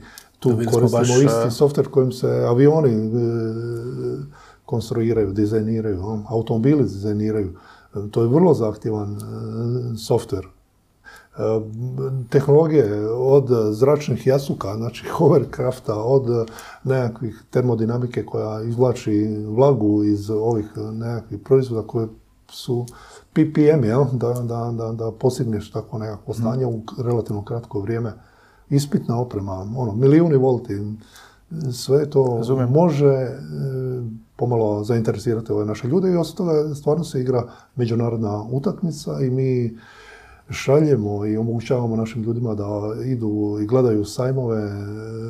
tu koristimo isti softver kojim se avioni e, konstruiraju, dizajniraju, automobili dizajniraju. To je vrlo zahtjevan e, softver tehnologije od zračnih jasuka, znači [LAUGHS] hovercrafta, od nekakvih termodinamike koja izvlači vlagu iz ovih nekakvih proizvoda koje su ppm, jel? Da, da, da, da postigneš tako nekakvo mhm. stanje u relativno kratko vrijeme. Ispitna oprema, ono, milijuni volti, sve to može e, pomalo zainteresirati ove naše ljude i osim toga stvarno se igra međunarodna utakmica i mi šaljemo i omogućavamo našim ljudima da idu i gledaju sajmove,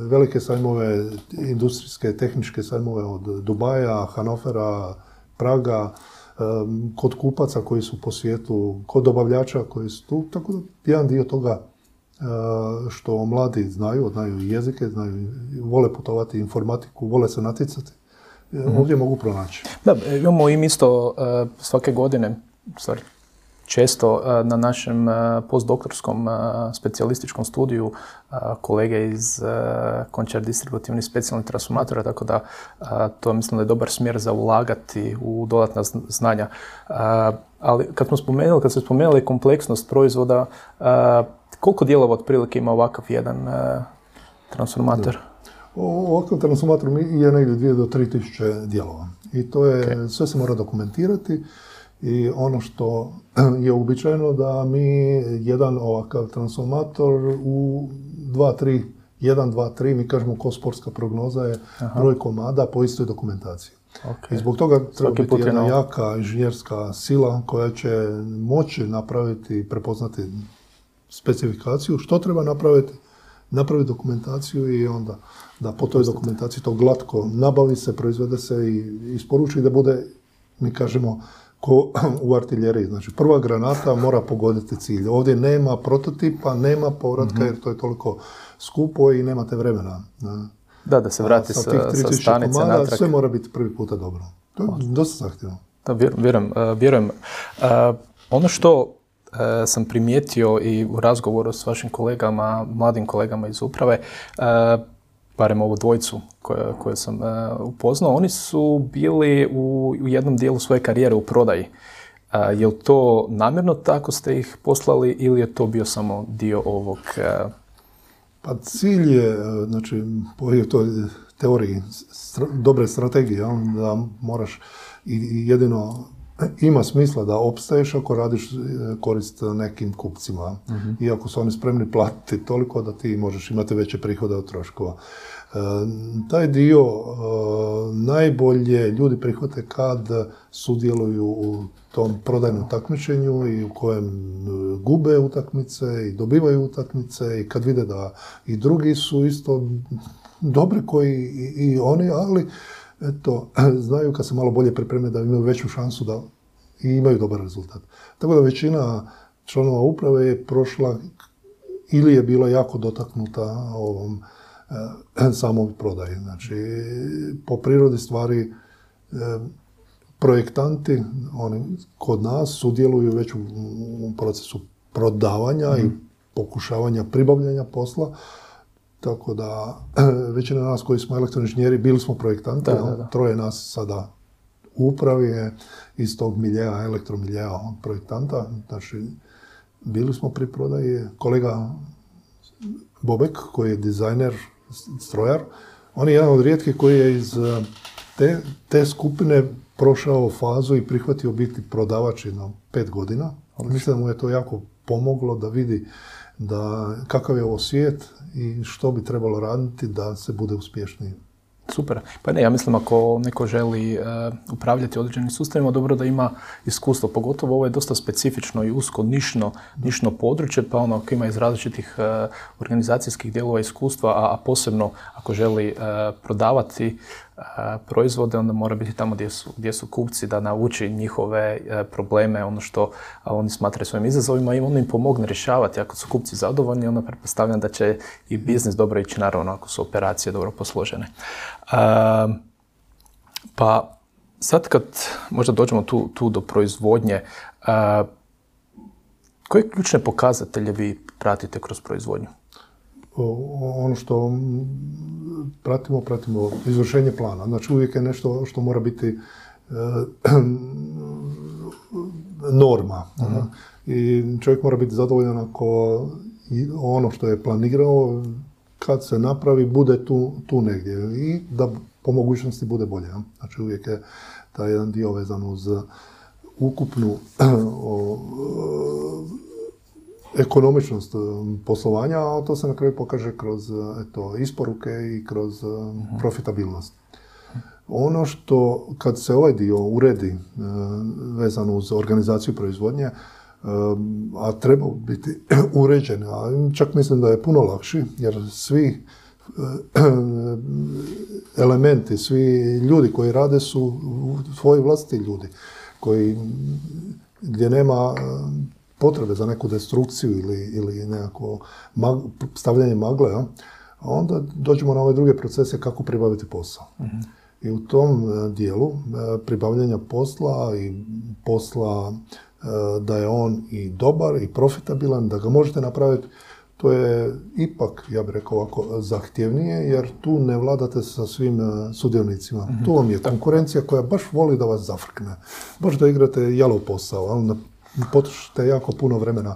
velike sajmove, industrijske, tehničke sajmove od Dubaja, Hanofera, Praga, kod kupaca koji su po svijetu, kod dobavljača koji su tu, tako da jedan dio toga što mladi znaju, znaju jezike, znaju, vole putovati informatiku, vole se natjecati, mm ovdje mogu pronaći. Da, imamo im isto eh, svake godine, stvari, često e, na našem e, postdoktorskom e, specijalističkom studiju kolege iz Končar distributivnih specijalnih transformatora, tako da to mislim da je dobar smjer za ulagati u dodatna znanja. Ali kad smo spomenuli, kad ste spomenuli kompleksnost proizvoda, koliko dijelova otprilike ima ovakav jedan transformator? Ovakav transformator je negdje 2 do 3 tisuće dijelova. I to je, sve se mora dokumentirati. I ono što [CLEARS THROAT] je uobičajeno da mi jedan ovakav transformator u 2, 3, 1, 2, 3, mi kažemo ko sportska prognoza je broj komada po istoj dokumentaciji. I zbog toga treba biti jedna jaka inženjerska sila koja će moći napraviti i prepoznati specifikaciju, što treba napraviti, napraviti dokumentaciju i onda da po toj dokumentaciji to glatko nabavi se, proizvede se i isporuči da bude, mi kažemo, ko u artiljeriji. Znači, prva granata mora pogoditi cilj. Ovdje nema prototipa, nema povratka mhm. jer to je toliko skupo i nemate vremena. Da, da se vrati sa, sa, stanice natrag. Sve mora biti prvi puta dobro. To je dosta zahtjevno. Da, vjerujem. vjerujem. E, ono što e, sam primijetio i u razgovoru s vašim kolegama, mladim kolegama iz uprave, barem ovu dvojicu koje, koje sam uh, upoznao, oni su bili u, u jednom dijelu svoje karijere u prodaji. Je li to namjerno tako ste ih poslali ili je to bio samo dio ovog... Pa cilj je, znači, po toj teoriji dobre strategije, da moraš i jedino ima smisla da opstaješ ako radiš korist nekim kupcima. uh Iako su oni spremni platiti toliko da ti možeš imati veće prihode od troškova. E, taj dio e, najbolje ljudi prihvate kad sudjeluju u tom prodajnom takmičenju i u kojem e, gube utakmice i dobivaju utakmice i kad vide da i drugi su isto dobri koji i, oni, ali eto, [CLEARS THROAT] znaju kad se malo bolje pripreme da imaju veću šansu da i imaju dobar rezultat. Tako da većina članova uprave je prošla ili je bila jako dotaknuta ovom [CLEARS THROAT] E, samog prodaje. Znači, po prirodi stvari e, projektanti, oni kod nas sudjeluju već u procesu prodavanja i mhm. pokušavanja pribavljanja posla. Tako da, [CLEARS THROAT] većina nas koji smo elektroinženjeri bili smo projektanti, troje nas sada u upravi je iz tog miljeja, elektromiljeja projektanta. Znači, bili smo pri prodaji. Kolega Bobek, koji je dizajner strojar, on je jedan od rijetkih koji je iz eh, te, te skupine prošao fazu i prihvatio biti prodavač na pet godina. Mislim da mu je to jako pomoglo da vidi da kakav je ovo svijet i što bi trebalo raditi da se bude uspješniji. Super. Pa ne, ja mislim ako neko želi uh, upravljati određenim sustavima, dobro da ima iskustvo. Pogotovo ovo je dosta specifično i usko nišno, nišno područje, pa ono ako ima iz različitih uh, organizacijskih dijelova iskustva, a, a, posebno ako želi uh, prodavati proizvode, onda mora biti tamo gdje su, gdje su kupci da nauči njihove probleme, ono što oni smatraju svojim izazovima i on im pomogne rješavati. Ako su kupci zadovoljni, onda pretpostavljam da će i biznis dobro ići naravno ako su operacije dobro posložene. Pa sad kad možda dođemo tu, tu do proizvodnje, koje ključne pokazatelje vi pratite kroz proizvodnju? Ono što pratimo, pratimo izvršenje plana. Znači uvijek je nešto što mora biti e, norma. Mhm. I čovjek mora biti zadovoljan ako ono što je planirao, kad se napravi, bude tu, tu negdje. I da po mogućnosti bude bolje. Znači uvijek je taj jedan dio vezan uz ukupnu [CLEARS THROAT] ekonomičnost um, poslovanja, a to se na kraju pokaže kroz uh, eto, isporuke i kroz um, mhm. profitabilnost. Ono što, kad se ovaj dio uredi vezano uz organizaciju proizvodnje, a treba biti [CLEARS THROAT] uređen, a čak mislim da je puno lakši, jer svi [CLEARS THROAT] elementi, svi ljudi koji rade su svoji vlastiti ljudi, koji gdje nema potrebe za neku destrukciju ili, ili nekako stavljanje magle, ja, onda dođemo na ove druge procese kako pribaviti posao. I u tom e, dijelu e, pribavljanja posla i posla e, da je on i dobar i profitabilan, da ga možete napraviti, to je ipak, ja bih rekao ovako, zahtjevnije, jer tu ne vladate sa svim sudionicima. Tu vam je konkurencija koja baš voli da vas zafrkne. Baš da igrate jalov posao, ali na potrošite jako puno vremena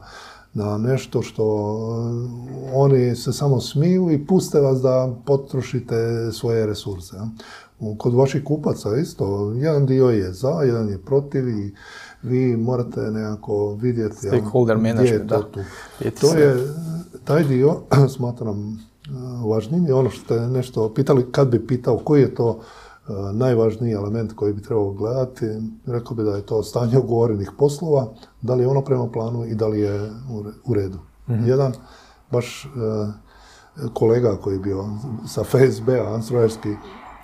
na nešto što eh, oni se samo smiju i puste vas da potrošite svoje resurse. Kod vaših kupaca isto, jedan dio je za, jedan je protiv i vi morate nekako vidjeti Stakeholder management, to tu. To je, taj dio [CLEARS THROAT] smatram eh, važnim i ono što ste nešto pitali, kad bi pitao koji je to E, najvažniji element koji bi trebalo gledati, rekao bi da je to stanje ugovorenih poslova, da li je ono prema planu i da li je u redu. Mhm. Jedan, baš e, kolega koji je bio sa FSB-a, strojarski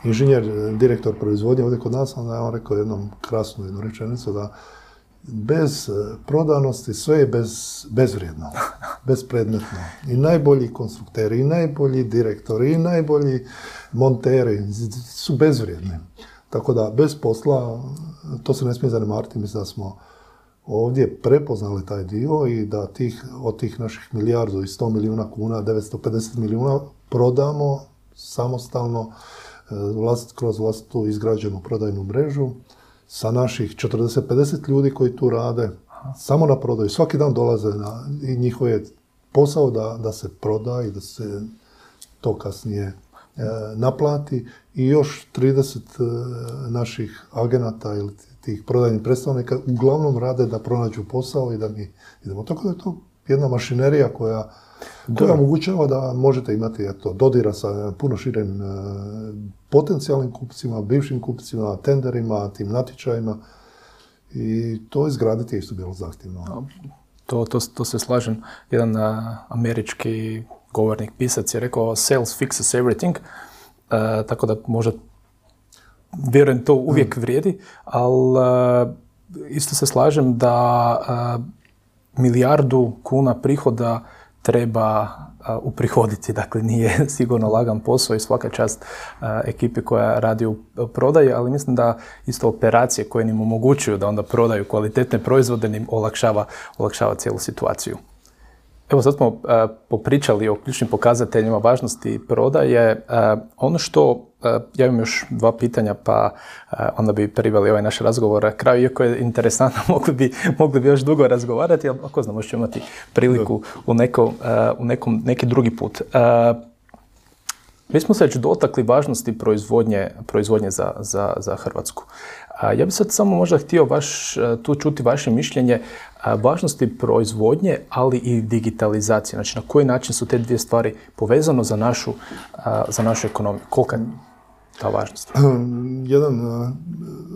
inženjer, direktor proizvodnje ovdje kod nas, onda je on rekao jednom krasnu jednu rečenicu da bez prodanosti sve je bez, bezvrijedno, [LAUGHS] bezpredmetno. I najbolji konstrukteri, i najbolji direktori, i najbolji monteri su bezvrijedni. Tako da, bez posla, to se ne smije zanemariti, mislim da smo ovdje prepoznali taj dio i da tih, od tih naših milijardu i 100 milijuna kuna, 950 milijuna prodamo samostalno e, kroz vlastitu izgrađenu prodajnu mrežu sa naših 40-50 ljudi koji tu rade, samo na prodaju. Svaki dan dolaze na, i njihov je posao da, da se proda i da se to kasnije E, naplati i još 30 e, naših agenata ili tih prodajnih predstavnika uglavnom rade da pronađu posao i da mi idemo. Tako da je to jedna mašinerija koja, koja omogućava da možete imati eto, dodira sa puno širim e, potencijalnim kupcima, bivšim kupcima, tenderima, tim natječajima i to izgraditi je isto bilo zahtjevno. To, to, to se slažem. Jedan američki govornik, pisac je rekao sales fixes everything, uh, tako da možda vjerujem to uvijek mm. vrijedi, ali uh, isto se slažem da uh, milijardu kuna prihoda treba uprihoditi, dakle nije [LAUGHS] sigurno lagan posao i svaka čast ekipi koja radi u prodaji, ali mislim da isto operacije koje im omogućuju da onda prodaju kvalitetne proizvode im olakšava, olakšava cijelu situaciju. Evo sad smo uh, popričali o ključnim pokazateljima važnosti prodaje. Uh, ono što, uh, ja imam još dva pitanja pa onda bi priveli ovaj naš razgovor na kraju, iako je interesantno, [LAUGHS] mogli bi, mogli bi još dugo razgovarati, ali ako znam, možemo imati priliku u, neko, u nekom, neki drugi put. Mi smo se već dotakli važnosti proizvodnje, proizvodnje za, za, za Hrvatsku. Ja bih sad samo možda htio vaš, tu čuti vaše mišljenje važnosti proizvodnje, ali i digitalizacije. Znači, na koji način su te dvije stvari povezano za našu, za našu ekonomiju? Kolika je ta važnost? [CLEARS THROAT] Jedan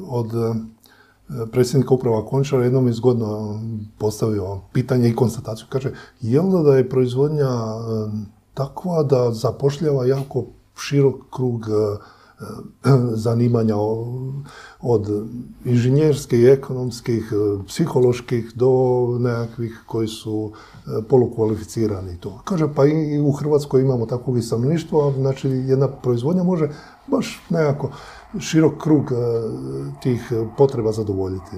od predsjednika uprava Končara jednom je zgodno postavio pitanje i konstataciju. Kaže, je li da je proizvodnja takva da zapošljava jako širok krug [CLEARS THROAT] zanimanja od inženjerskih, ekonomskih, psiholoških do nekakvih koji su polukvalificirani to. Kaže, pa i u Hrvatskoj imamo takvog i stanovništvo, znači jedna proizvodnja može baš nekako širok krug tih potreba zadovoljiti.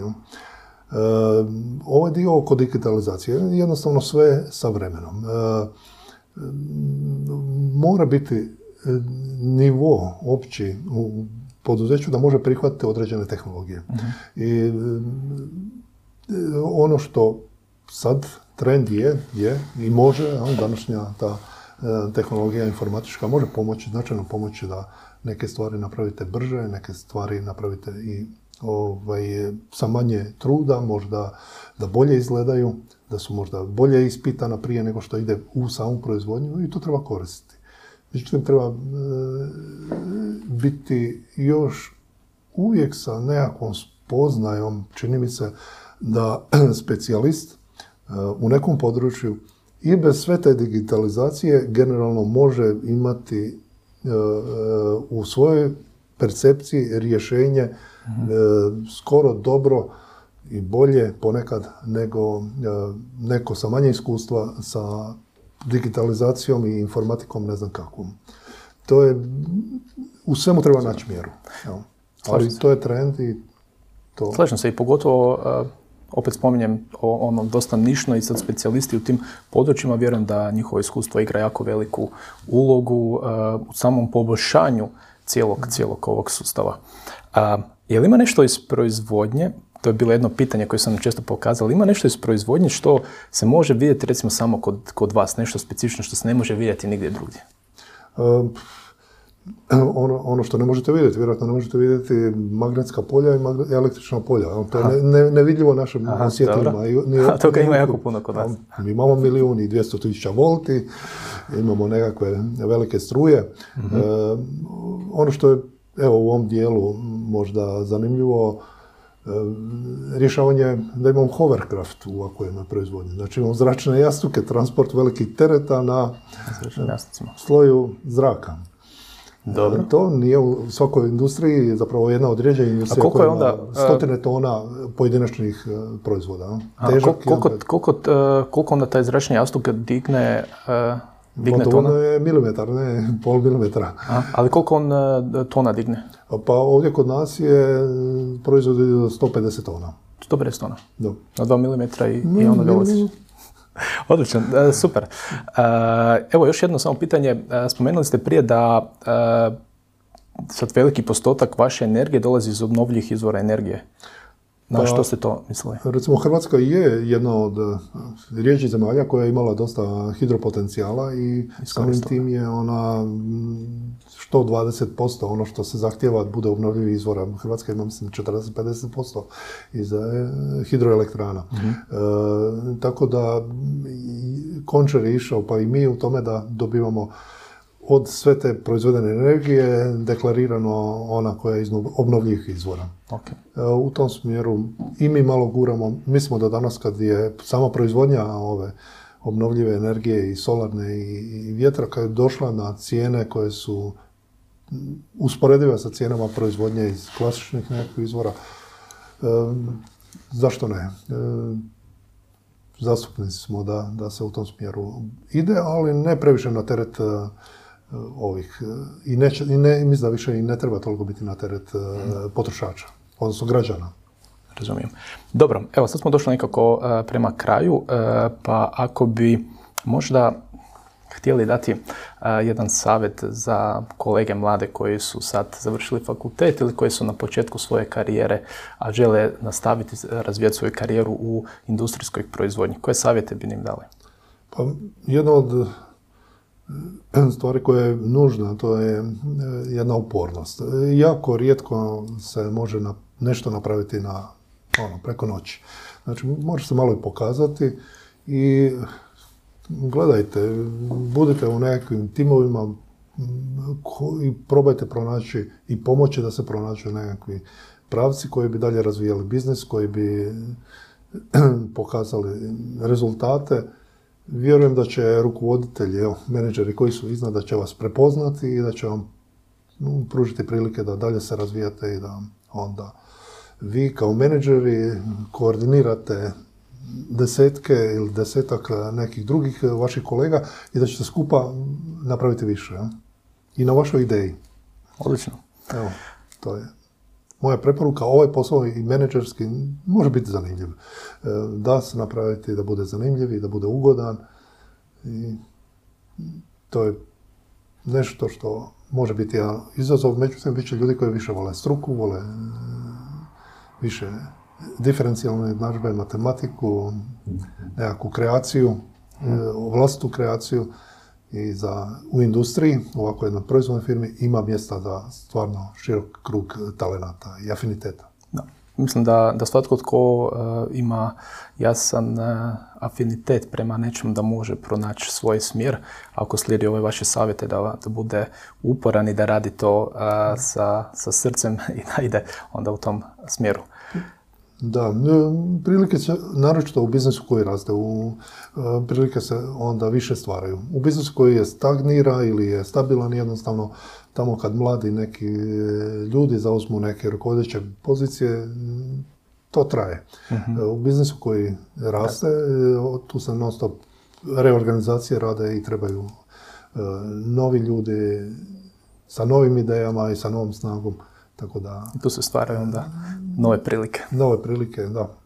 Ovaj dio oko digitalizacije je jednostavno sve sa vremenom. Mora biti nivo opći u poduzeću da može prihvatiti određene tehnologije. I ono što sad trend je, je i može, današnja ta tehnologija informatička može pomoći, značajno pomoći da neke stvari napravite brže, neke stvari napravite i ovaj, sa manje truda, možda da bolje izgledaju, da su možda bolje ispitana prije nego što ide u samu proizvodnju i to treba koristiti. Međutim, treba e, biti još uvijek sa nekakvom spoznajom, čini mi se da [CLEARS THROAT] specijalist e, u nekom području i bez sve te digitalizacije generalno može imati e, u svojoj percepciji rješenje skoro dobro i bolje ponekad nego neko sa manje iskustva sa digitalizacijom i informatikom ne znam kakvom. To je, u svemu treba naći mjeru. Ali to je trend i to... Slažem se i pogotovo, opet spominjem ono dosta nišno i sad specijalisti u tim područjima, vjerujem da njihovo iskustvo igra jako veliku ulogu u samom poboljšanju cijelog, cijelog ovog sustava. Je li ima nešto iz proizvodnje to je bilo jedno pitanje koje sam često pokazao. Ima nešto iz proizvodnje što se može vidjeti recimo samo kod, kod vas, nešto specifično što se ne može vidjeti nigdje drugdje? ono, ono što ne možete vidjeti, vjerojatno ne možete vidjeti magnetska polja i električna polja. To je ne, nevidljivo našim osjetilima. [LAUGHS] A toga ima jako puno kod vas. Mi imamo milijun i dvijesto tisuća volti, imamo nekakve velike struje. Mhm. ono što je evo, u ovom dijelu možda zanimljivo, rješavanje da imamo hovercraft u ovakvoj jednoj proizvodnji. Znači imamo zračne jastuke, transport velikih tereta na sloju zraka. Dobro. To nije u svakoj industriji zapravo jedna od industrija A koliko je onda, stotine tona pojedinačnih e, proizvoda. Težak, koliko, koliko, e, koliko, onda taj zračni jastuk digne e, Digne tona? je milimetar, ne pol milimetra. A, ali koliko on tona digne? Pa ovdje kod nas je proizvod 150 tona. 150 tona? Da. Na 2 milimetra i, i onda ga voziš. [LAUGHS] Odlično, e, super. Uh, evo još jedno samo pitanje. Spomenuli ste prije da sad veliki postotak vaše energije dolazi iz obnovljivih izvora energije. Na pa, što ste to mislili? Recimo, Hrvatska je jedna od eh, rijeđih zemalja koja je imala dosta hidropotencijala i samim tim je ona mm, što 20% ono što se zahtjeva bude obnovljivi izvora. Hrvatska ima, mislim, 40-50% iz eh, hidroelektrana. Mhm. Eh, tako da Končer je išao, pa i mi u tome da dobivamo od sve te proizvedene energije deklarirano ona koja je iz obnovljivih izvora. Okay. E, u tom smjeru i mi malo guramo, mislimo da danas kad je sama proizvodnja ove obnovljive energije i solarne i, vjetra kad je došla na cijene koje su usporedive sa cijenama proizvodnje iz klasičnih nekakvih izvora, e, zašto ne? E, zastupnici smo da, da se u tom smjeru ide, ali ne previše na teret ovih i, neće, i ne, mislim da više i ne treba toliko biti na teret uh, potrošača, odnosno građana. Razumijem. Dobro, evo sad smo došli nekako prema kraju, pa ako bi možda htjeli dati jedan savjet za kolege mlade koji su sad završili fakultet ili koji su na početku svoje karijere, a žele nastaviti razvijati svoju karijeru u industrijskoj proizvodnji. Koje savjete bi im dali? Pa, jedno od stvari koja je nužna, to je e, jedna upornost. Jako rijetko se može nešto napraviti na, ono, preko noći. Znači, može se malo i pokazati i gledajte, budite u nekakvim timovima i probajte pronaći i pomoći da se pronađu nekakvi pravci koji bi dalje razvijali biznis, koji bi [CLEARS THROAT] pokazali rezultate Vjerujem da će rukovoditelji, evo, menedžeri koji su iznad, da će vas prepoznati i da će vam pružiti prilike da dalje se razvijate i da onda vi kao menadžeri koordinirate desetke ili desetak nekih drugih vaših kolega i da ćete skupa napraviti više. I na vašoj ideji. Odlično. Evo, to je moja preporuka. Ovaj posao i menadžerski može biti zanimljiv. E, da se napraviti da bude zanimljiv i da bude ugodan. I to je nešto što može biti jedan izazov, međutim, bit će ljudi koji više vole struku, vole e, više diferencijalne jednadžbe, matematiku, nekakvu kreaciju, e, vlastitu kreaciju i za, u industriji, ovako jednoj proizvodnoj firmi, ima mjesta za stvarno širok krug talenata i afiniteta. Da. Mislim da, da svatko tko e, ima jasan uh, afinitet prema nečemu da može pronaći svoj smjer, ako slijedi ove vaše savjete da, da bude uporan i da radi to sa, sa srcem [LAUGHS] i da ide onda u tom smjeru. Da, prilike se, naročito u biznisu koji raste, u, e, prilike se onda više stvaraju. U biznisu koji je stagnira ili je stabilan jednostavno, tamo kad mladi neki ljudi zauzmu neke rukovodeće pozicije, to traje. Mhm. E, u biznisu koji raste, e, tu se non stop reorganizacije rade i trebaju novi ljudi sa novim idejama i sa novom snagom. Tako da... Tu se stvaraju onda nove prilike. Nove prilike, da.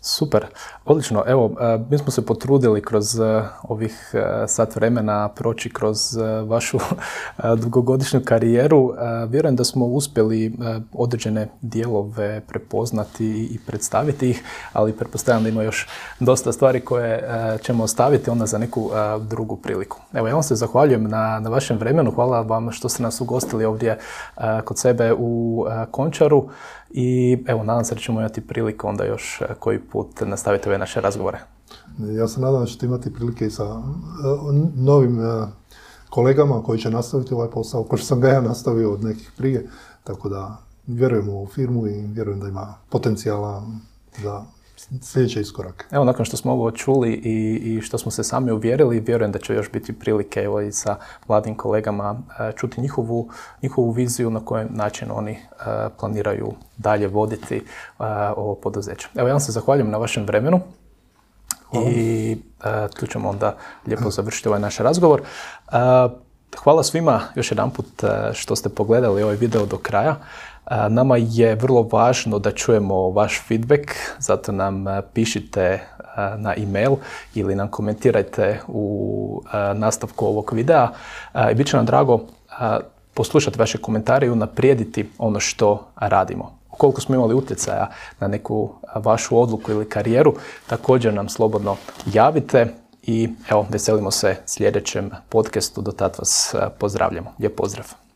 Super, odlično. Evo, e, mi smo se potrudili kroz e, ovih e, sat vremena proći kroz vašu [LAUGHS] dugogodišnju karijeru. Vjerujem da smo uspjeli određene dijelove prepoznati i predstaviti ih, ali pretpostavljam da ima još dosta stvari koje ćemo ostaviti onda za neku drugu priliku. Evo, ja vam se zahvaljujem na, na vašem vremenu. Hvala vam što ste nas ugostili ovdje kod sebe u Končaru. I evo, nadam se da ćemo imati priliku onda još e, koji put nastaviti ove naše razgovore. Ja se nadam da ćete imati prilike i sa e, novim e, kolegama koji će nastaviti ovaj posao, što sam ga ja nastavio od nekih prije, tako da vjerujem u firmu i vjerujem da ima potencijala za sljedeći iskorak. Evo, nakon što smo ovo čuli i, i što smo se sami uvjerili, vjerujem da će još biti prilike evo, i sa mladim kolegama e, čuti njihovu, njihovu viziju na koji način oni e, planiraju dalje voditi e, ovo poduzeće. Evo, ja vam se zahvaljujem na vašem vremenu. I tu ćemo onda lijepo završiti ovaj naš razgovor. Hvala svima još jedan put što ste pogledali ovaj video do kraja. Nama je vrlo važno da čujemo vaš feedback, zato nam pišite na e-mail ili nam komentirajte u nastavku ovog videa. I bit će nam drago poslušati vaše komentare i unaprijediti ono što radimo. Koliko smo imali utjecaja na neku vašu odluku ili karijeru, također nam slobodno javite i evo, veselimo se sljedećem podcastu, do tad vas pozdravljamo. Lijep pozdrav!